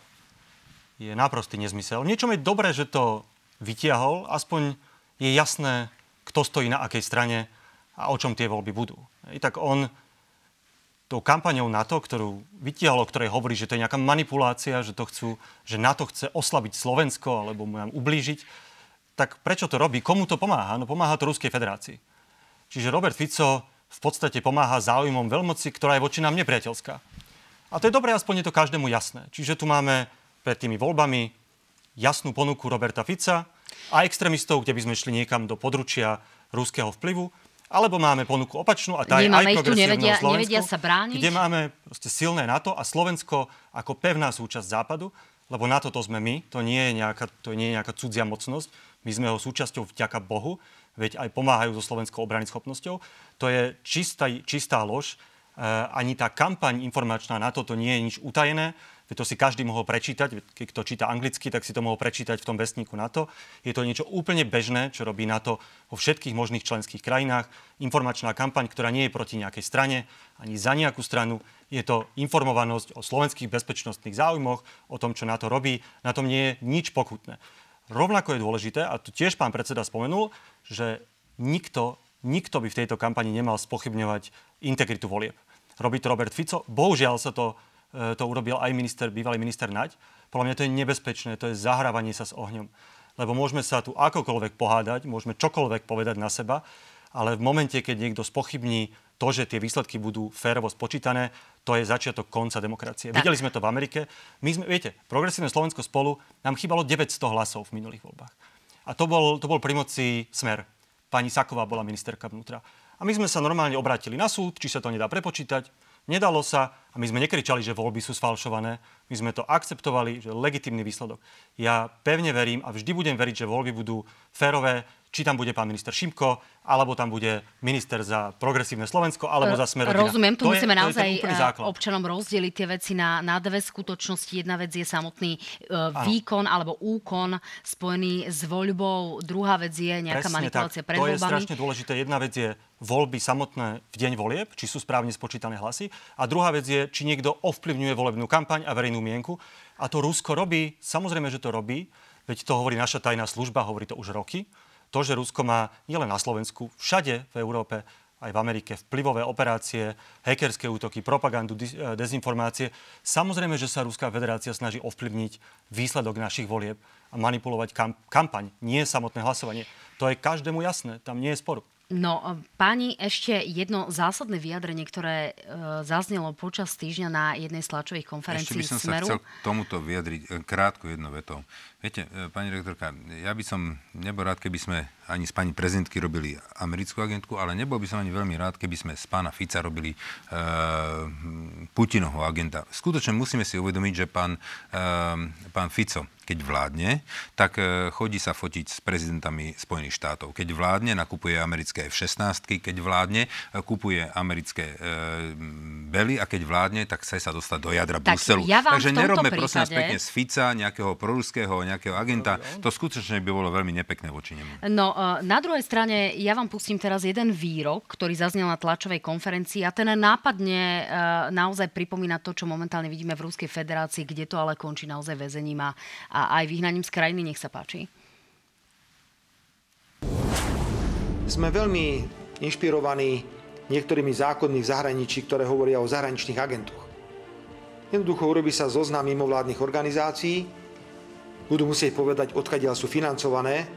je naprostý nezmysel. Niečom je dobré, že to vytiahol, aspoň je jasné, kto stojí na akej strane a o čom tie voľby budú. I tak on tou kampaňou NATO, ktorú vytiahol, o ktorej hovorí, že to je nejaká manipulácia, že, to chcú, že NATO chce oslabiť Slovensko alebo mu nám ublížiť, tak prečo to robí? Komu to pomáha? No pomáha to Ruskej federácii. Čiže Robert Fico v podstate pomáha záujmom veľmoci, ktorá je voči nám nepriateľská. A to je dobré, aspoň je to každému jasné. Čiže tu máme pred tými voľbami jasnú ponuku Roberta Fica a extrémistov, kde by sme šli niekam do područia ruského vplyvu, alebo máme ponuku opačnú a tá Nemáme je aj progresívneho nevedia, Slovensku, nevedia sa brániť. kde máme proste silné NATO a Slovensko ako pevná súčasť Západu, lebo NATO to sme my, to nie je nejaká, to nie je nejaká cudzia mocnosť, my sme ho súčasťou vďaka Bohu veď aj pomáhajú so slovenskou obrany schopnosťou. To je čistá, čistá lož ani tá kampaň informačná na toto nie je nič utajené. To si každý mohol prečítať, keď kto číta anglicky, tak si to mohol prečítať v tom vestníku NATO. Je to niečo úplne bežné, čo robí NATO vo všetkých možných členských krajinách. Informačná kampaň, ktorá nie je proti nejakej strane, ani za nejakú stranu. Je to informovanosť o slovenských bezpečnostných záujmoch, o tom, čo NATO robí. Na tom nie je nič pokutné. Rovnako je dôležité, a tu tiež pán predseda spomenul, že nikto, nikto by v tejto kampani nemal spochybňovať integritu volieb. Robí to Robert Fico. Bohužiaľ sa to E, to urobil aj minister, bývalý minister Naď. Podľa mňa to je nebezpečné, to je zahrávanie sa s ohňom. Lebo môžeme sa tu akokoľvek pohádať, môžeme čokoľvek povedať na seba, ale v momente, keď niekto spochybní to, že tie výsledky budú férovo spočítané, to je začiatok konca demokracie. Tak. Videli sme to v Amerike. My sme, viete, progresívne Slovensko spolu nám chýbalo 900 hlasov v minulých voľbách. A to bol, to bol pri moci Smer. Pani Saková bola ministerka vnútra. A my sme sa normálne obrátili na súd, či sa to nedá prepočítať. Nedalo sa a my sme nekričali, že voľby sú sfalšované. My sme to akceptovali, že legitimný výsledok. Ja pevne verím a vždy budem veriť, že voľby budú férové, či tam bude pán minister Šimko, alebo tam bude minister za progresívne Slovensko, alebo za Smer Rozumiem, tu to musíme je, naozaj je eh, občanom rozdeliť tie veci na, na dve skutočnosti. Jedna vec je samotný uh, výkon alebo úkon spojený s voľbou, druhá vec je nejaká Presne manipulácia tak. pred To voľbami. je strašne dôležité. Jedna vec je voľby samotné v deň volieb, či sú správne spočítané hlasy. A druhá vec je, či niekto ovplyvňuje volebnú kampaň a verejnú mienku. A to Rusko robí, samozrejme, že to robí, veď to hovorí naša tajná služba, hovorí to už roky to, že Rusko má nielen na Slovensku, všade v Európe, aj v Amerike vplyvové operácie, hackerské útoky, propagandu, eh, dezinformácie. Samozrejme, že sa Ruská federácia snaží ovplyvniť výsledok našich volieb a manipulovať kam- kampaň, nie samotné hlasovanie. To je každému jasné, tam nie je sporu. No, e, páni, ešte jedno zásadné vyjadrenie, ktoré e, zaznelo počas týždňa na jednej z tlačových konferencií Ešte by som Smeru. sa chcel tomuto vyjadriť e, krátko jedno vetou. Viete, e, pani rektorka, ja by som nebol rád, keby sme ani s pani prezidentky robili americkú agentku, ale nebol by som ani veľmi rád, keby sme s pána Fica robili e, Putinovho agenta. Skutočne musíme si uvedomiť, že pán, e, pán Fico keď vládne, tak e, chodí sa fotiť s prezidentami Spojených štátov. Keď vládne, nakupuje americké F-16, keď vládne, kupuje americké e, bely a keď vládne, tak chce sa dostať do jadra tak Bruselu. Ja Takže nerobme prípade... prosím vás pekne z Fica, nejakého proruského, nejakého agenta. To skutočne by bolo veľmi nepekné voči nemu. No, na druhej strane, ja vám pustím teraz jeden výrok, ktorý zaznel na tlačovej konferencii a ten nápadne naozaj pripomína to, čo momentálne vidíme v Ruskej federácii, kde to ale končí naozaj väzením a, a aj vyhnaním z krajiny. Nech sa páči. Sme veľmi inšpirovaní niektorými zákonmi v zahraničí, ktoré hovoria o zahraničných agentoch. Jednoducho urobí sa zoznam mimovládnych organizácií, budú musieť povedať, odkiaľ sú financované.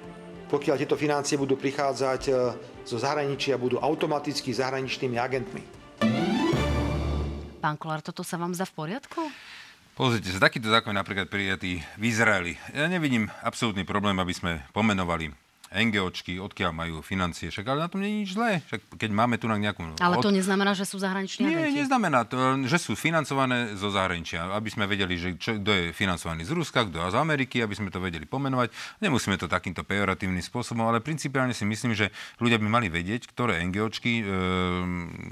Pokiaľ tieto financie budú prichádzať e, zo zahraničia, budú automaticky zahraničnými agentmi. Pán Kolár, toto sa vám zdá v poriadku? Pozrite sa, takýto zákon je napríklad prijatý v Izraeli. Ja nevidím absolútny problém, aby sme pomenovali NGOčky, odkiaľ majú financie. Však ale na tom nie je nič zlé. Však keď máme tu na nejakú... Ale to neznamená, že sú zahraniční nie, agenti. Neznamená to, že sú financované zo zahraničia. Aby sme vedeli, že čo, kto je financovaný z Ruska, kto z Ameriky, aby sme to vedeli pomenovať. Nemusíme to takýmto pejoratívnym spôsobom, ale principiálne si myslím, že ľudia by mali vedieť, ktoré NGOčky e,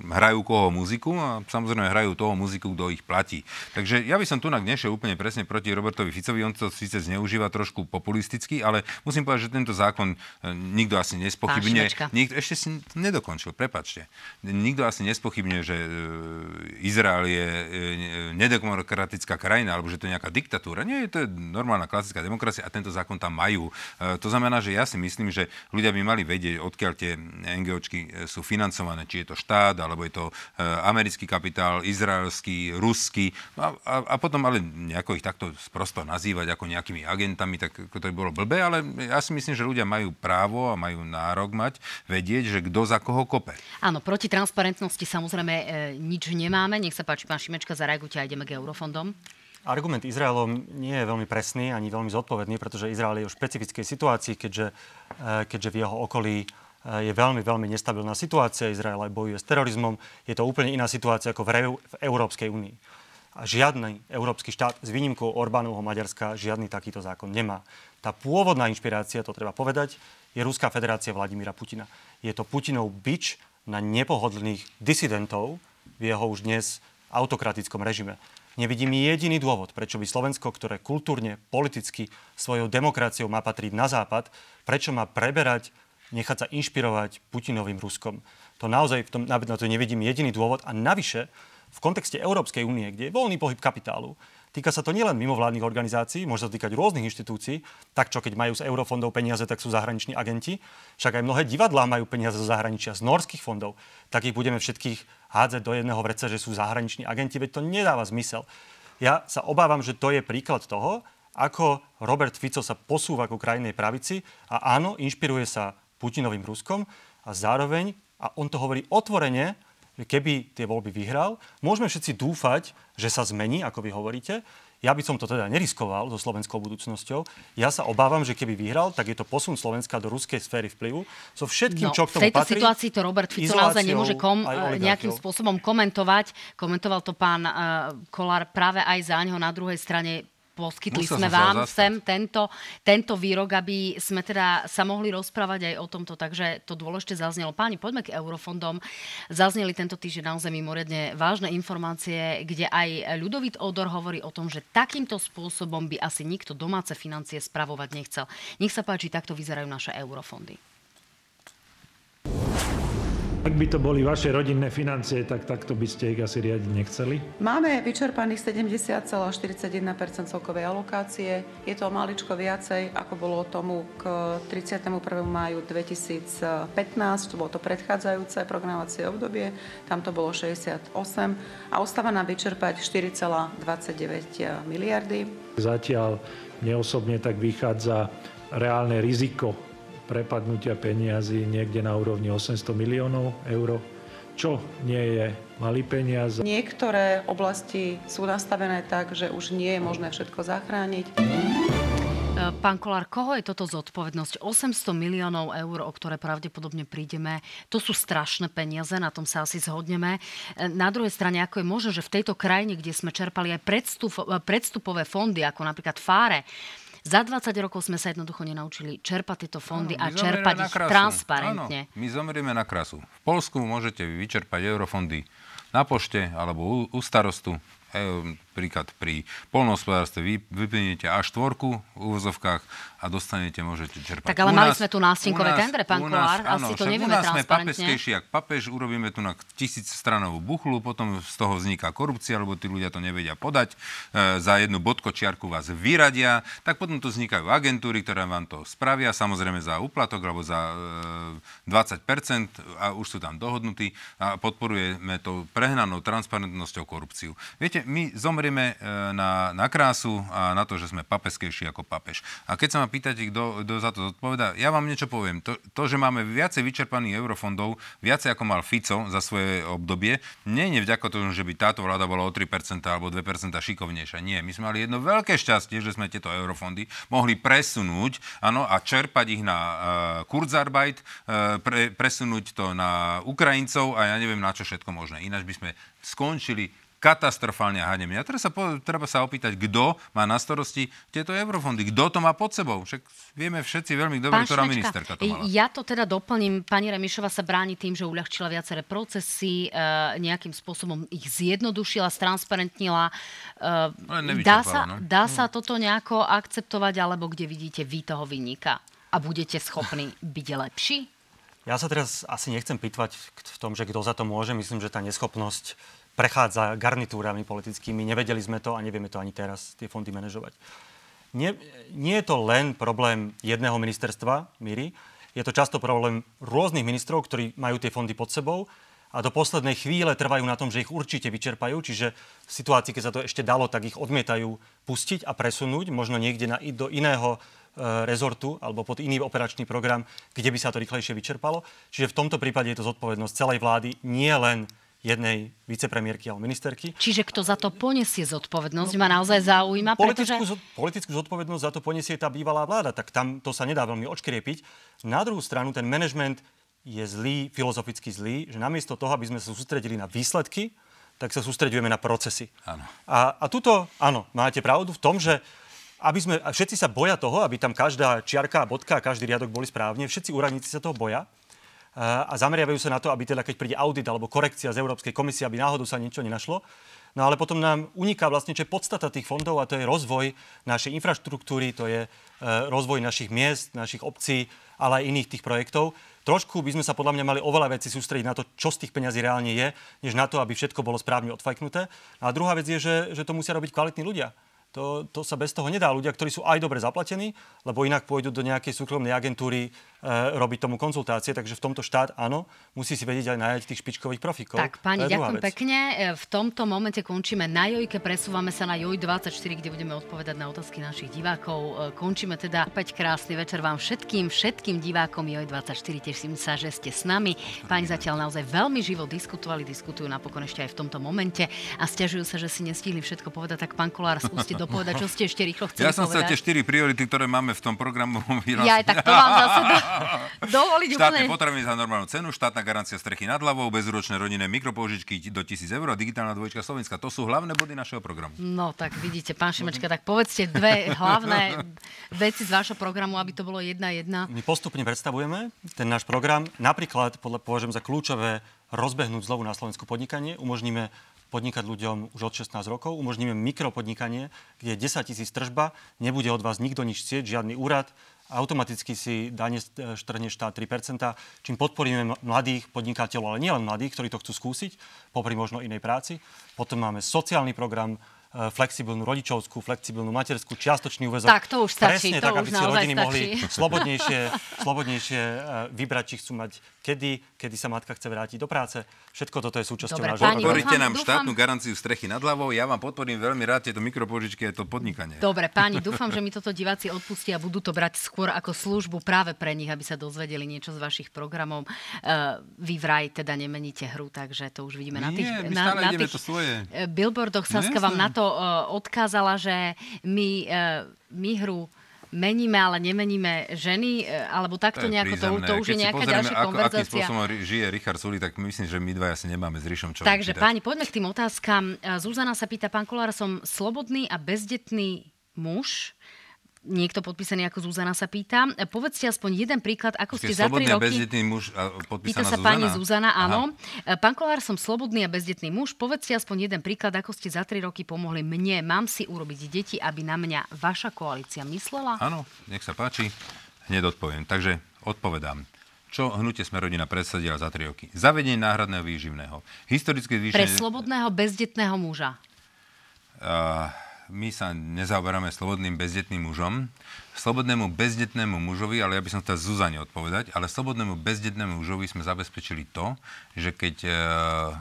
hrajú koho muziku a samozrejme hrajú toho muziku, kto ich platí. Takže ja by som tu nešiel úplne presne proti Robertovi Ficovi. On to síce zneužíva trošku populisticky, ale musím povedať, že tento zákon nikto asi nespochybňuje. Nikto, ešte si nedokončil, prepačte. Nikto asi nespochybňuje, že e, Izrael je e, nedemokratická krajina, alebo že to je nejaká diktatúra. Nie, to je normálna klasická demokracia a tento zákon tam majú. E, to znamená, že ja si myslím, že ľudia by mali vedieť, odkiaľ tie NGOčky sú financované, či je to štát, alebo je to americký kapitál, izraelský, ruský. A, a, a potom ale nejako ich takto prosto nazývať ako nejakými agentami, tak to by bolo blbé, ale ja si myslím, že ľudia majú právo a majú nárok mať vedieť, že kto za koho kope. Áno, proti transparentnosti samozrejme e, nič nemáme. Nech sa páči, pán Šimečka, zareagujte a ideme k eurofondom. Argument Izraelom nie je veľmi presný ani veľmi zodpovedný, pretože Izrael je v špecifickej situácii, keďže, e, keďže v jeho okolí e, je veľmi, veľmi nestabilná situácia. Izrael aj bojuje s terorizmom. Je to úplne iná situácia ako v, Reu- v Európskej únii. A žiadny európsky štát, s výnimkou Orbánovho Maďarska, žiadny takýto zákon nemá. Tá pôvodná inšpirácia, to treba povedať, je Ruská federácia Vladimíra Putina. Je to Putinov bič na nepohodlných disidentov, v jeho už dnes autokratickom režime. Nevidím jediný dôvod, prečo by Slovensko, ktoré kultúrne, politicky, svojou demokraciou má patriť na západ, prečo má preberať, nechať sa inšpirovať Putinovým Ruskom. To naozaj v tom, na to nevidím jediný dôvod. A navyše, v kontexte Európskej únie, kde je voľný pohyb kapitálu, Týka sa to nielen mimovládnych organizácií, môže sa týkať rôznych inštitúcií. Tak čo keď majú z eurofondov peniaze, tak sú zahraniční agenti. Však aj mnohé divadlá majú peniaze zo zahraničia, z norských fondov. Tak ich budeme všetkých hádzať do jedného vreca, že sú zahraniční agenti, veď to nedáva zmysel. Ja sa obávam, že to je príklad toho, ako Robert Fico sa posúva ku krajnej pravici a áno, inšpiruje sa Putinovým Ruskom a zároveň, a on to hovorí otvorene, keby tie voľby vyhral, môžeme všetci dúfať, že sa zmení, ako vy hovoríte. Ja by som to teda neriskoval so slovenskou budúcnosťou. Ja sa obávam, že keby vyhral, tak je to posun Slovenska do ruskej sféry vplyvu. So všetkým, no, čo k tomu v tejto patrí, situácii to Robert Fico naozaj nemôže kom, nejakým spôsobom komentovať. Komentoval to pán uh, Kolár práve aj za neho na druhej strane poskytli Musel sme vám sem tento, tento výrok, aby sme teda sa mohli rozprávať aj o tomto, takže to dôležite zaznelo. Páni, poďme k eurofondom. Zazneli tento týždeň naozaj mimoriadne vážne informácie, kde aj Ľudovít Odor hovorí o tom, že takýmto spôsobom by asi nikto domáce financie spravovať nechcel. Nech sa páči, takto vyzerajú naše eurofondy. Ak by to boli vaše rodinné financie, tak takto by ste ich asi riadiť nechceli? Máme vyčerpaných 70,41% celkovej alokácie. Je to maličko viacej, ako bolo tomu k 31. máju 2015, to bolo to predchádzajúce programovacie obdobie, tam to bolo 68 a ostáva nám vyčerpať 4,29 miliardy. Zatiaľ neosobne tak vychádza reálne riziko prepadnutia peniazy niekde na úrovni 800 miliónov eur, čo nie je malý peniaz. Niektoré oblasti sú nastavené tak, že už nie je možné všetko zachrániť. E, pán Kolár, koho je toto zodpovednosť? 800 miliónov eur, o ktoré pravdepodobne prídeme, to sú strašné peniaze, na tom sa asi zhodneme. E, na druhej strane, ako je možné, že v tejto krajine, kde sme čerpali aj predstup, predstupové fondy, ako napríklad FÁRE, za 20 rokov sme sa jednoducho nenaučili čerpať tieto fondy áno, a čerpať ich transparentne. Áno, my zomerieme na krasu. V Polsku môžete vyčerpať eurofondy na pošte alebo u, u starostu príklad pri polnohospodárstve vy, vyplníte až štvorku v úvozovkách a dostanete, môžete čerpať. Tak ale mali sme tu nástenkové tendre, pán Kolár, asi to nevieme u nás sme papeskejší, ak papež, urobíme tu na tisíc stranovú buchlu, potom z toho vzniká korupcia, lebo tí ľudia to nevedia podať, e, za jednu bodkočiarku vás vyradia, tak potom tu vznikajú agentúry, ktoré vám to spravia, samozrejme za úplatok alebo za e, 20% a už sú tam dohodnutí a podporujeme to prehnanou transparentnosťou korupciu. Viete, my zomrieme e, na, na krásu a na to, že sme papeskejší ako papež. A keď sa ma pýtate, kto, za to zodpoveda, ja vám niečo poviem. To, to, že máme viacej vyčerpaných eurofondov, viacej ako mal Fico za svoje obdobie, nie je vďaka tomu, že by táto vláda bola o 3% alebo 2% šikovnejšia. Nie, my sme mali jedno veľké šťastie, že sme tieto eurofondy mohli presunúť ano, a čerpať ich na uh, Kurzarbeit, uh, pre, presunúť to na Ukrajincov a ja neviem na čo všetko možné. Ináč by sme skončili katastrofálne hanebne. A teraz sa po, treba sa opýtať, kto má na starosti tieto eurofondy, kto to má pod sebou. Však vieme všetci veľmi dobre, ktorá ministerka to mala. Ja to teda doplním. Pani Remišova sa bráni tým, že uľahčila viaceré procesy, e, nejakým spôsobom ich zjednodušila, stransparentnila. E, dá sa, no? dá sa hm. toto nejako akceptovať, alebo kde vidíte vy toho vynika? A budete schopní byť lepší? Ja sa teraz asi nechcem pýtvať v tom, že kto za to môže. Myslím, že tá neschopnosť prechádza garnitúrami politickými. Nevedeli sme to a nevieme to ani teraz, tie fondy manažovať. Nie, nie je to len problém jedného ministerstva, Míry, je to často problém rôznych ministrov, ktorí majú tie fondy pod sebou a do poslednej chvíle trvajú na tom, že ich určite vyčerpajú, čiže v situácii, keď sa to ešte dalo, tak ich odmietajú pustiť a presunúť, možno niekde na, do iného e, rezortu alebo pod iný operačný program, kde by sa to rýchlejšie vyčerpalo. Čiže v tomto prípade je to zodpovednosť celej vlády, nie len jednej vicepremiérky alebo ministerky. Čiže kto za to poniesie zodpovednosť, no, ma naozaj zaujíma, politickú, pretože... Politickú zodpovednosť za to poniesie tá bývalá vláda, tak tam to sa nedá veľmi odškriepiť. Na druhú stranu ten manažment je zlý, filozoficky zlý, že namiesto toho, aby sme sa sústredili na výsledky, tak sa sústredujeme na procesy. Áno. A, a tuto, áno, máte pravdu v tom, že aby sme, všetci sa boja toho, aby tam každá čiarka a bodka a každý riadok boli správne, všetci úradníci sa toho boja. A zameriavajú sa na to, aby teda keď príde audit alebo korekcia z Európskej komisie, aby náhodou sa niečo nenašlo. No ale potom nám uniká vlastne, čo je podstata tých fondov a to je rozvoj našej infraštruktúry, to je rozvoj našich miest, našich obcí, ale aj iných tých projektov. Trošku by sme sa podľa mňa mali oveľa veci sústrediť na to, čo z tých peňazí reálne je, než na to, aby všetko bolo správne odfajknuté. A druhá vec je, že, že to musia robiť kvalitní ľudia. To, to sa bez toho nedá. Ľudia, ktorí sú aj dobre zaplatení, lebo inak pôjdu do nejakej súkromnej agentúry e, robiť tomu konzultácie. Takže v tomto štát, áno, musí si vedieť aj nájsť tých špičkových profikov. Tak, pani, ďakujem pekne. E, v tomto momente končíme na Jojke, presúvame sa na Joj24, kde budeme odpovedať na otázky našich divákov. E, končíme teda opäť krásny večer vám všetkým, všetkým divákom Joj24. Teším sa, že ste s nami. Pani zatiaľ naozaj veľmi živo diskutovali, diskutujú napokon ešte aj v tomto momente a stiažujú sa, že si nestihli všetko povedať. Tak pán Kolár, skúste (laughs) dopovedať, čo ste ešte rýchlo chceli Ja som povedať. sa tie štyri priority, ktoré máme v tom programu Ja aj tak to vám zase do, (laughs) dovoliť Štátne úplne. potraviny za normálnu cenu, štátna garancia strechy nad hlavou, bezúročné rodinné mikropoužičky do 1000 eur a digitálna dvojčka Slovenska. To sú hlavné body našeho programu. No tak vidíte, pán Šimečka, tak povedzte dve hlavné (laughs) veci z vášho programu, aby to bolo jedna jedna. My postupne predstavujeme ten náš program. Napríklad podľa, považujem za kľúčové rozbehnúť znovu na Slovensku podnikanie. Umožníme podnikať ľuďom už od 16 rokov. Umožníme mikropodnikanie, kde je 10 tisíc tržba, nebude od vás nikto nič chcieť, žiadny úrad, automaticky si dane štrne štát 3%, čím podporíme mladých podnikateľov, ale nielen mladých, ktorí to chcú skúsiť, popri možno inej práci. Potom máme sociálny program, e, flexibilnú rodičovskú, flexibilnú materskú, čiastočný úvezok. Tak, to už stačí, Presne to tak, už aby si rodiny stačí. mohli slobodnejšie, slobodnejšie e, vybrať, či chcú mať kedy, kedy sa matka chce vrátiť do práce. Všetko toto je súčasťou nášho programu. Podporíte nám dúfam- štátnu garanciu strechy nad hlavou. Ja vám podporím veľmi rád tieto mikropoužičky a to podnikanie. Dobre, páni, (laughs) dúfam, že mi toto diváci odpustia a budú to brať skôr ako službu práve pre nich, aby sa dozvedeli niečo z vašich programov. Uh, vy vraj teda nemeníte hru, takže to už vidíme na tých, Nie, my na, stále na tých to svoje. eh, billboardoch. No Saska vám na to uh, odkázala, že my, uh, my hru meníme, ale nemeníme ženy, e, alebo takto nejako, to, prízemné. to už Keď je nejaká pozrieme, ďalšia ako, akým konverzácia. spôsobom ri- žije Richard Sully, tak myslím, že my dva asi nemáme s Rišom čo Takže vyčítať. páni, poďme k tým otázkam. E, Zuzana sa pýta, pán Kolár, som slobodný a bezdetný muž. Niekto podpísaný ako Zuzana sa pýta. Povedzte aspoň jeden príklad, ako ste Ste za tri roky... bezdetný muž a Pýta sa Zuzana? pani Zuzana, Aha. áno. E, Pán Kolár, som slobodný a bezdetný muž. Povedzte aspoň jeden príklad, ako ste za tri roky pomohli mne. Mám si urobiť deti, aby na mňa vaša koalícia myslela? Áno, nech sa páči. Hneď odpoviem. Takže odpovedám. Čo hnutie sme rodina predsadila za tri roky? Zavedenie náhradného výživného. Historické Pre zvýšenie... slobodného bezdetného muža. Uh, my sa nezaoberáme slobodným bezdetným mužom. Slobodnému bezdetnému mužovi, ale ja by som chcel Zuzane odpovedať, ale slobodnému bezdetnému mužovi sme zabezpečili to, že keď uh,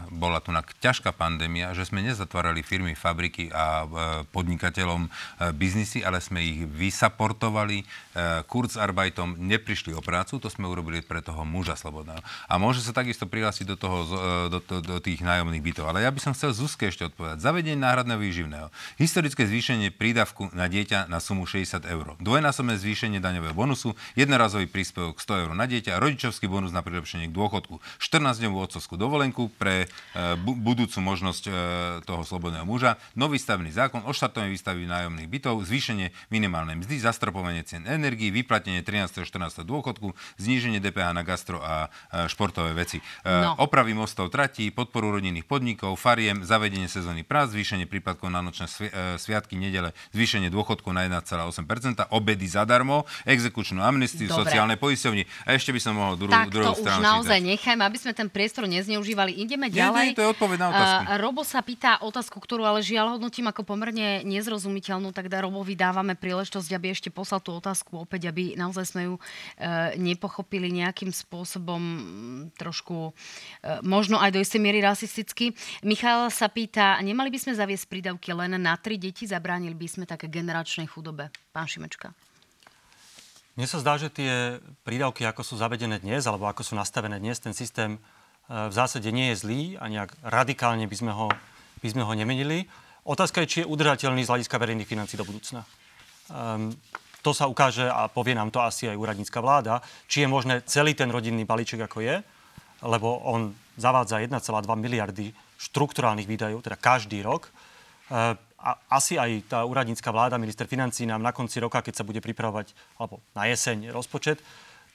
bola tu ťažká pandémia, že sme nezatvárali firmy, fabriky a uh, podnikateľom uh, biznisy, ale sme ich vysaportovali uh, Kurzarbeitom, neprišli o prácu, to sme urobili pre toho muža slobodného. A môže sa takisto prihlásiť do, toho, uh, do, do, do tých nájomných bytov. Ale ja by som chcel Zuzke ešte odpovedať. Zavedenie náhradného výživného. Historické zvýšenie prídavku na dieťa na sumu 60 eur. Dvojnásobné zvýšenie daňového bonusu, jednorazový príspevok 100 eur na dieťa, rodičovský bonus na prilepšenie k dôchodku, 14-dňovú otcovskú dovolenku pre e, bu- budúcu možnosť e, toho slobodného muža, nový stavný zákon, oštartovanie výstavy nájomných bytov, zvýšenie minimálnej mzdy, zastropovanie cien energii, vyplatenie 13. a 14. dôchodku, zníženie DPH na gastro a e, športové veci. No. Opravy mostov tratí, podporu rodinných podnikov, fariem, zavedenie sezónnych prác, zvýšenie prípadkov na nočné svi- sviatky, nedele, zvýšenie dôchodku na 1,8%, obedy zadarmo, exekučnú amnestiu, Dobre. sociálne poisťovni. A ešte by som mohol dru- Tak druhú to už stranu naozaj čítať. nechajme, aby sme ten priestor nezneužívali. Ideme Nie, ďalej. nie, to je odpoveď na otázku. Uh, Robo sa pýta otázku, ktorú ale žiaľ hodnotím ako pomerne nezrozumiteľnú, tak dá Robovi dávame príležitosť, aby ešte poslal tú otázku opäť, aby naozaj sme ju uh, nepochopili nejakým spôsobom mm, trošku, uh, možno aj do istej miery rasisticky. Michal sa pýta, nemali by sme zaviesť prídavky len na tri deti, zabránili by sme také generačnej chudobe. Pán Šimečka. Mne sa zdá, že tie prídavky, ako sú zavedené dnes, alebo ako sú nastavené dnes, ten systém e, v zásade nie je zlý a nejak radikálne by sme ho, by sme ho nemenili. Otázka je, či je udržateľný z hľadiska verejných financí do budúcna. Um, to sa ukáže a povie nám to asi aj úradnícka vláda, či je možné celý ten rodinný balíček, ako je, lebo on zavádza 1,2 miliardy štrukturálnych výdajov, teda každý rok. E, asi aj tá úradnícka vláda, minister financí nám na konci roka, keď sa bude pripravovať, alebo na jeseň rozpočet,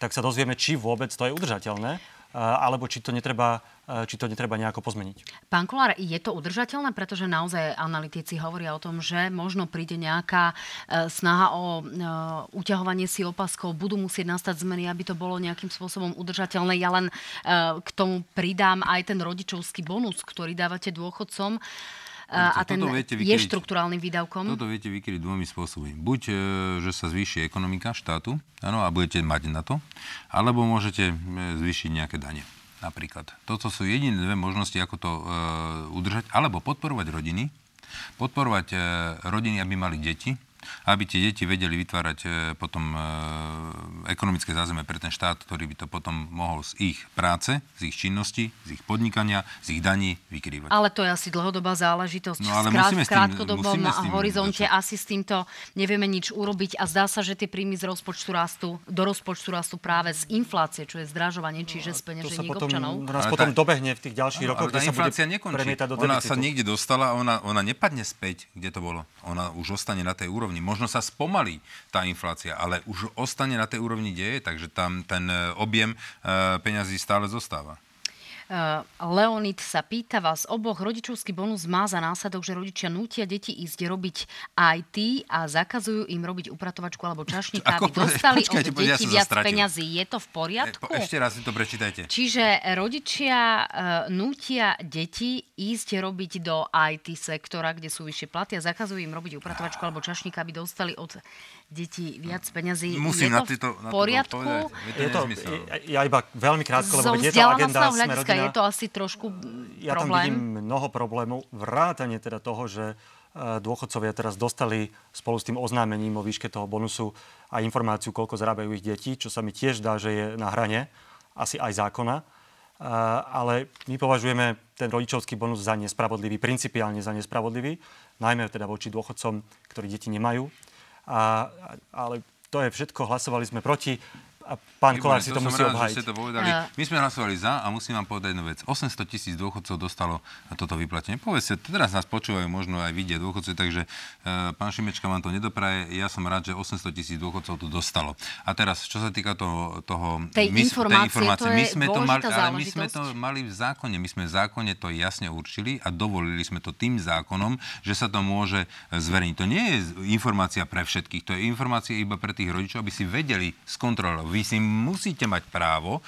tak sa dozvieme, či vôbec to je udržateľné. alebo či to netreba či to netreba nejako pozmeniť. Pán Kolár, je to udržateľné, pretože naozaj analytici hovoria o tom, že možno príde nejaká snaha o uťahovanie si opaskov, budú musieť nastať zmeny, aby to bolo nejakým spôsobom udržateľné. Ja len k tomu pridám aj ten rodičovský bonus, ktorý dávate dôchodcom a ten viete vykryť, je štruktúrálnym výdavkom? Toto viete vykryť dvomi spôsobmi. Buď, e, že sa zvýši ekonomika štátu, áno, a budete mať na to, alebo môžete e, zvýšiť nejaké dane. Napríklad. Toto sú jediné dve možnosti, ako to e, udržať, alebo podporovať rodiny, podporovať e, rodiny, aby mali deti, aby tie deti vedeli vytvárať e, potom e, ekonomické zázemie pre ten štát, ktorý by to potom mohol z ich práce, z ich činnosti, z ich podnikania, z ich daní vykrývať. Ale to je asi dlhodobá záležitosť. No, ale Skrát, v krátkodobom horizonte začať. asi s týmto nevieme nič urobiť a zdá sa, že tie príjmy z rozpočtu rastú, do rozpočtu rastú práve z inflácie, čo je zdražovanie, čiže z peňažení občanov. Nás potom tá, dobehne v tých ďalších rokoch, kde sa inflácia nekončí. Do ona sa niekde dostala, ona, ona nepadne späť, kde to bolo. Ona už ostane na tej úrovni úrovni. Možno sa spomalí tá inflácia, ale už ostane na tej úrovni, kde je, takže tam ten e, objem e, peňazí stále zostáva. Uh, Leonid sa pýta vás oboch, rodičovský bonus má za následok, že rodičia nútia deti ísť robiť IT a zakazujú im robiť upratovačku alebo čašníka, aby dostali počkajte, od detí ja viac peňazí. Je to v poriadku? E, ešte raz si to prečítajte. Čiže rodičia uh, nútia deti ísť robiť do IT sektora, kde sú vyššie platy a zakazujú im robiť upratovačku alebo čašníka, aby dostali od deti viac peňazí. Musím je to na v poriadku? Je to, ja iba veľmi krátko, lebo je to agenda Sme rodina. je to asi trošku ja problém? Ja tam vidím mnoho problémov. Vrátanie teda toho, že e, dôchodcovia teraz dostali spolu s tým oznámením o výške toho bonusu a informáciu, koľko zarábajú ich deti, čo sa mi tiež dá, že je na hrane, asi aj zákona. E, ale my považujeme ten rodičovský bonus za nespravodlivý, principiálne za nespravodlivý, najmä teda voči dôchodcom, ktorí deti nemajú a, ale to je všetko, hlasovali sme proti. A pán Kolár si to, to musí rád, obhajiť. Že ste to povedali. Uh. My sme hlasovali za a musím vám povedať jednu vec. 800 tisíc dôchodcov dostalo na toto vyplatenie. Povedzte, teraz nás počúvajú, možno aj vidia dôchodci, takže uh, pán Šimečka vám to nedopraje. Ja som rád, že 800 tisíc dôchodcov to dostalo. A teraz, čo sa týka toho... toho tej, my, informácie, tej informácie, my sme to mali, ale my sme to mali v zákone. My sme v zákone to jasne určili a dovolili sme to tým zákonom, že sa to môže zverejniť. To nie je informácia pre všetkých, to je informácia iba pre tých rodičov, aby si vedeli skontrolovať vy si musíte mať právo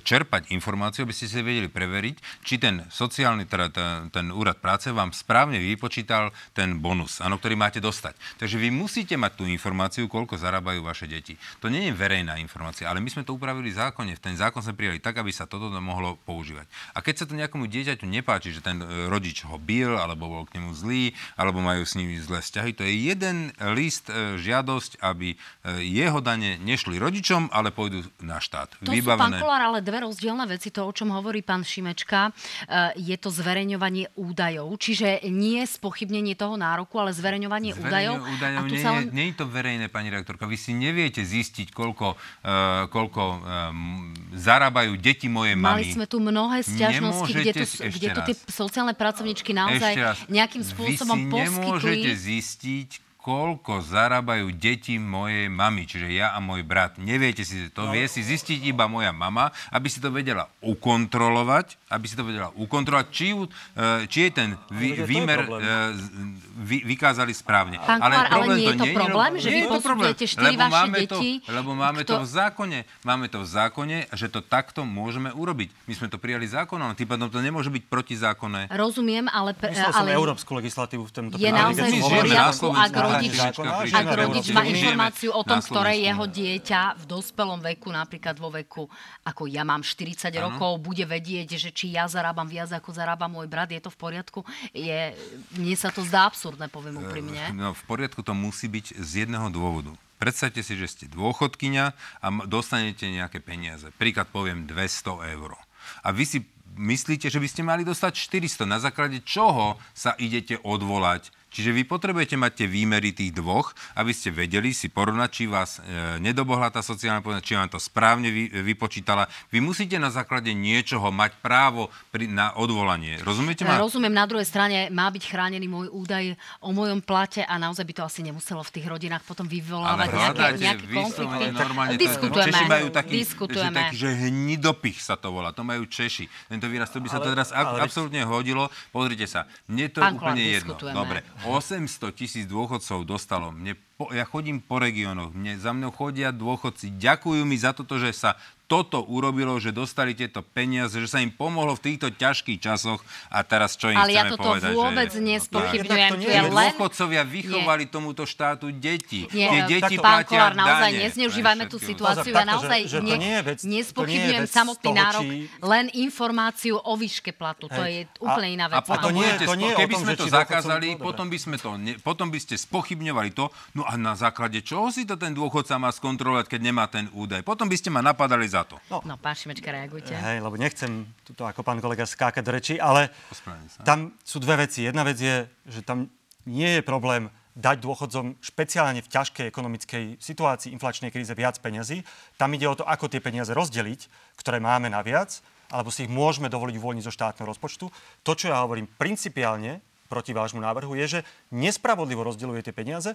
čerpať informáciu, aby ste si vedeli preveriť, či ten sociálny, teda ten, ten úrad práce vám správne vypočítal ten bonus, áno, ktorý máte dostať. Takže vy musíte mať tú informáciu, koľko zarábajú vaše deti. To nie je verejná informácia, ale my sme to upravili v zákone. Ten zákon sme prijali tak, aby sa toto mohlo používať. A keď sa to nejakomu dieťaťu nepáči, že ten rodič ho bil, alebo bol k nemu zlý, alebo majú s ním zlé vzťahy, to je jeden list e, žiadosť, aby e, jeho dane nešli rodičom, ale ale pôjdu na štát. To Vybavené... sú, pán Kolár, ale dve rozdielne veci. To, o čom hovorí pán Šimečka, eh, je to zverejňovanie údajov. Čiže nie spochybnenie toho nároku, ale zverejňovanie údajov. údajov a nie, len... nie je to verejné, pani redaktorka. Vy si neviete zistiť, koľko, uh, koľko uh, zarábajú deti mojej mamy. Mali sme tu mnohé stiažnosti, kde tu, kde tu tie sociálne pracovničky naozaj nejakým spôsobom Vy si poskytli... nemôžete zistiť, koľko zarábajú deti mojej mamy, čiže ja a môj brat. Neviete si, to no. vie si zistiť iba moja mama, aby si to vedela ukontrolovať, aby si to vedela ukontrolovať, či, ju, e, či je ten vý, výmer je e, vy, vykázali správne. Pán ale, Kvar, problém ale nie je to, problém, že vy posudzujete štyri vaše máme deti? To, lebo máme kto... to v zákone. Máme to v zákone, že to takto môžeme urobiť. My sme to prijali zákonom, tým pádom to nemôže byť protizákonné. Rozumiem, ale... Myslel ale... som európsku legislatívu v tomto Je naozaj v poriadku, ak rodič, ak rodič má informáciu o tom, ktoré jeho dieťa v dospelom veku, napríklad vo veku, ako ja mám 40 ano. rokov, bude vedieť, že či ja zarábam viac, ako zarába môj brat, je to v poriadku? Je, mne sa to zdá absurdné, poviem úprimne. No, v poriadku to musí byť z jedného dôvodu. Predstavte si, že ste dôchodkyňa a dostanete nejaké peniaze. Príklad poviem 200 eur. A vy si myslíte, že by ste mali dostať 400. Na základe čoho sa idete odvolať Čiže vy potrebujete mať tie výmery tých dvoch, aby ste vedeli si porovnať, či vás e, nedobohla tá sociálna pomoc, či vám to správne vy, vypočítala. Vy musíte na základe niečoho mať právo pri, na odvolanie. Rozumiete ma? Rozumiem, na druhej strane má byť chránený môj údaj o mojom plate a naozaj by to asi nemuselo v tých rodinách potom vyvolávať nejaké, nejaké konflikty. Normálne diskutujeme. Češi majú taký, diskutujeme. Že, taký, že hnidopich sa to volá. To majú Češi. Tento výraz, to by sa ale, to teraz ale, absolútne hodilo. Pozrite sa, mne to je úplne jedno. Dobre, 800 tisíc dôchodcov dostalo. Mne po, ja chodím po regiónoch, mne, za mnou chodia dôchodci, ďakujú mi za toto, že sa toto urobilo, že dostali tieto peniaze, že sa im pomohlo v týchto ťažkých časoch a teraz čo im Ale chceme ja toto povedať, vôbec že... nespochybňujem. To je len... Dôchodcovia vychovali nie. tomuto štátu deti. Nie. Tie deti takto, pán Kolár, naozaj nezneužívajme tú situáciu. Ja naozaj že, že nie, nie nespochybňujem samotný nárok, či... len informáciu o výške platu. To je úplne iná vec. A, to nie, to nie keby sme to zakázali, potom by, sme to, potom by ste spochybňovali to, no a na základe čoho si to ten dôchodca má skontrolovať, keď nemá ten údaj? Potom by ste ma napadali za to. No, no pán Šimečka, reagujte. Hej, lebo nechcem tuto ako pán kolega skákať do reči, ale tam sú dve veci. Jedna vec je, že tam nie je problém dať dôchodcom špeciálne v ťažkej ekonomickej situácii, inflačnej kríze viac peňazí. Tam ide o to, ako tie peniaze rozdeliť, ktoré máme naviac, alebo si ich môžeme dovoliť uvoľniť zo štátneho rozpočtu. To, čo ja hovorím principiálne, proti vášmu návrhu, je, že nespravodlivo rozdeľuje tie peniaze,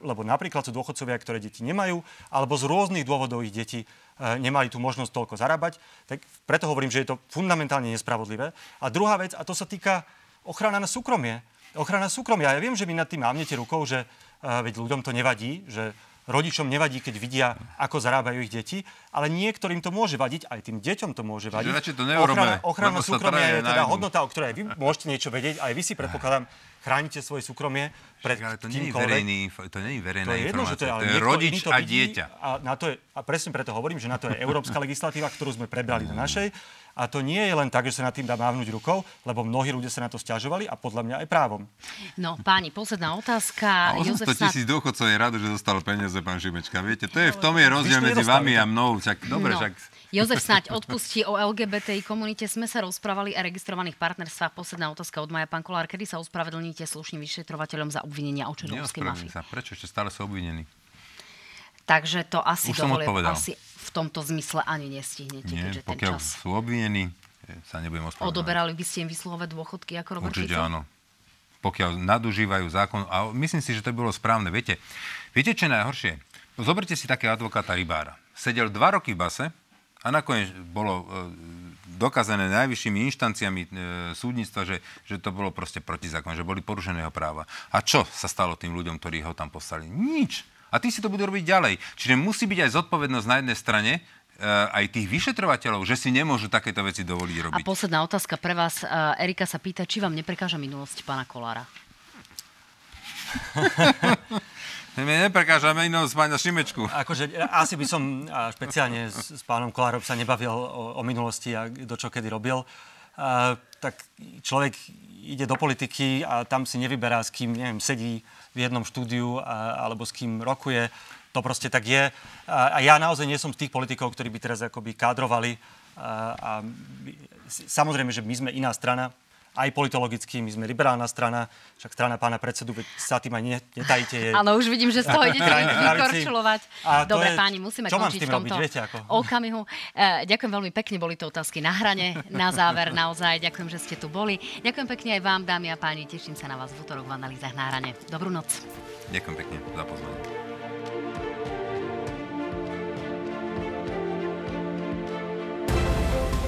lebo napríklad sú dôchodcovia, ktoré deti nemajú, alebo z rôznych dôvodov ich deti nemali tú možnosť toľko zarábať. Tak preto hovorím, že je to fundamentálne nespravodlivé. A druhá vec, a to sa týka ochrana na súkromie. Ochrana súkromia. Ja viem, že vy nad tým mávnete rukou, že e, veď ľuďom to nevadí, že rodičom nevadí, keď vidia, ako zarábajú ich deti, ale niektorým to môže vadiť, aj tým deťom to môže vadiť. to ochrana, ochrana súkromia je teda hodnota, o ktorej vy môžete niečo vedieť, aj vy si predpokladám, chránite svoje súkromie pred ale to nie je verejný, to nie je verejná to je jedno, že to je, ale to je rodič to a dieťa. A, na to je, a presne preto hovorím, že na to je európska legislatíva, ktorú sme prebrali do našej. A to nie je len tak, že sa nad tým dá mávnuť rukou, lebo mnohí ľudia sa na to stiažovali a podľa mňa aj právom. No, páni, posledná otázka. A 800 tisíc snad... dôchodcov je rado, že dostal peniaze, pán Šimečka. Viete, to je, v tom je rozdiel medzi vami a mnou. Však, dobre, no. však Jozef snáď odpustí o LGBTI komunite. Sme sa rozprávali o registrovaných partnerstvách. Posledná otázka od Maja. Pán Kolár, kedy sa ospravedlníte slušným vyšetrovateľom za obvinenia o čerovskej mafii? sa. Prečo ešte stále sú obvinení? Takže to asi Už dovolie, asi v tomto zmysle ani nestihnete, Nie, keďže pokiaľ ten čas... sú obvinení, sa nebudem ospravedlňovať. Odoberali by ste im vyslovať dôchodky ako Robert Určite Fico? áno. Pokiaľ nadužívajú zákon. A myslím si, že to by bolo správne. Viete, viete, čo je najhoršie? Zoberte si také advokáta Rybára. Sedel dva roky v base, a nakoniec bolo e, dokázané najvyššími inštanciami e, súdnictva, že, že to bolo proste protizákonné, že boli porušené jeho práva. A čo sa stalo tým ľuďom, ktorí ho tam poslali? Nič. A tí si to budú robiť ďalej. Čiže musí byť aj zodpovednosť na jednej strane, e, aj tých vyšetrovateľov, že si nemôžu takéto veci dovoliť robiť. A posledná otázka pre vás. Erika sa pýta, či vám neprekáža minulosť pána Kolára? (laughs) My neprekážame inou z pána Šimečku. Akože, asi by som špeciálne s, s pánom Kolárom sa nebavil o, o minulosti a do čo kedy robil. A, tak človek ide do politiky a tam si nevyberá, s kým neviem, sedí v jednom štúdiu a, alebo s kým rokuje. To proste tak je. A, a ja naozaj nie som z tých politikov, ktorí by teraz akoby kádrovali. A, a, samozrejme, že my sme iná strana, aj politologicky, my sme liberálna strana, však strana pána predsedu, veď sa tým aj netajíte. Je... Áno, už vidím, že z toho (laughs) idete vykorčulovať. Dobre, je... páni, musíme Čo končiť v tomto robiť, viete, ako? (laughs) okamihu. E, ďakujem veľmi pekne, boli to otázky na hrane, na záver naozaj. Ďakujem, že ste tu boli. Ďakujem pekne aj vám, dámy a páni, teším sa na vás v útorok v analýzach na hrane. Dobrú noc. Ďakujem pekne za pozvanie.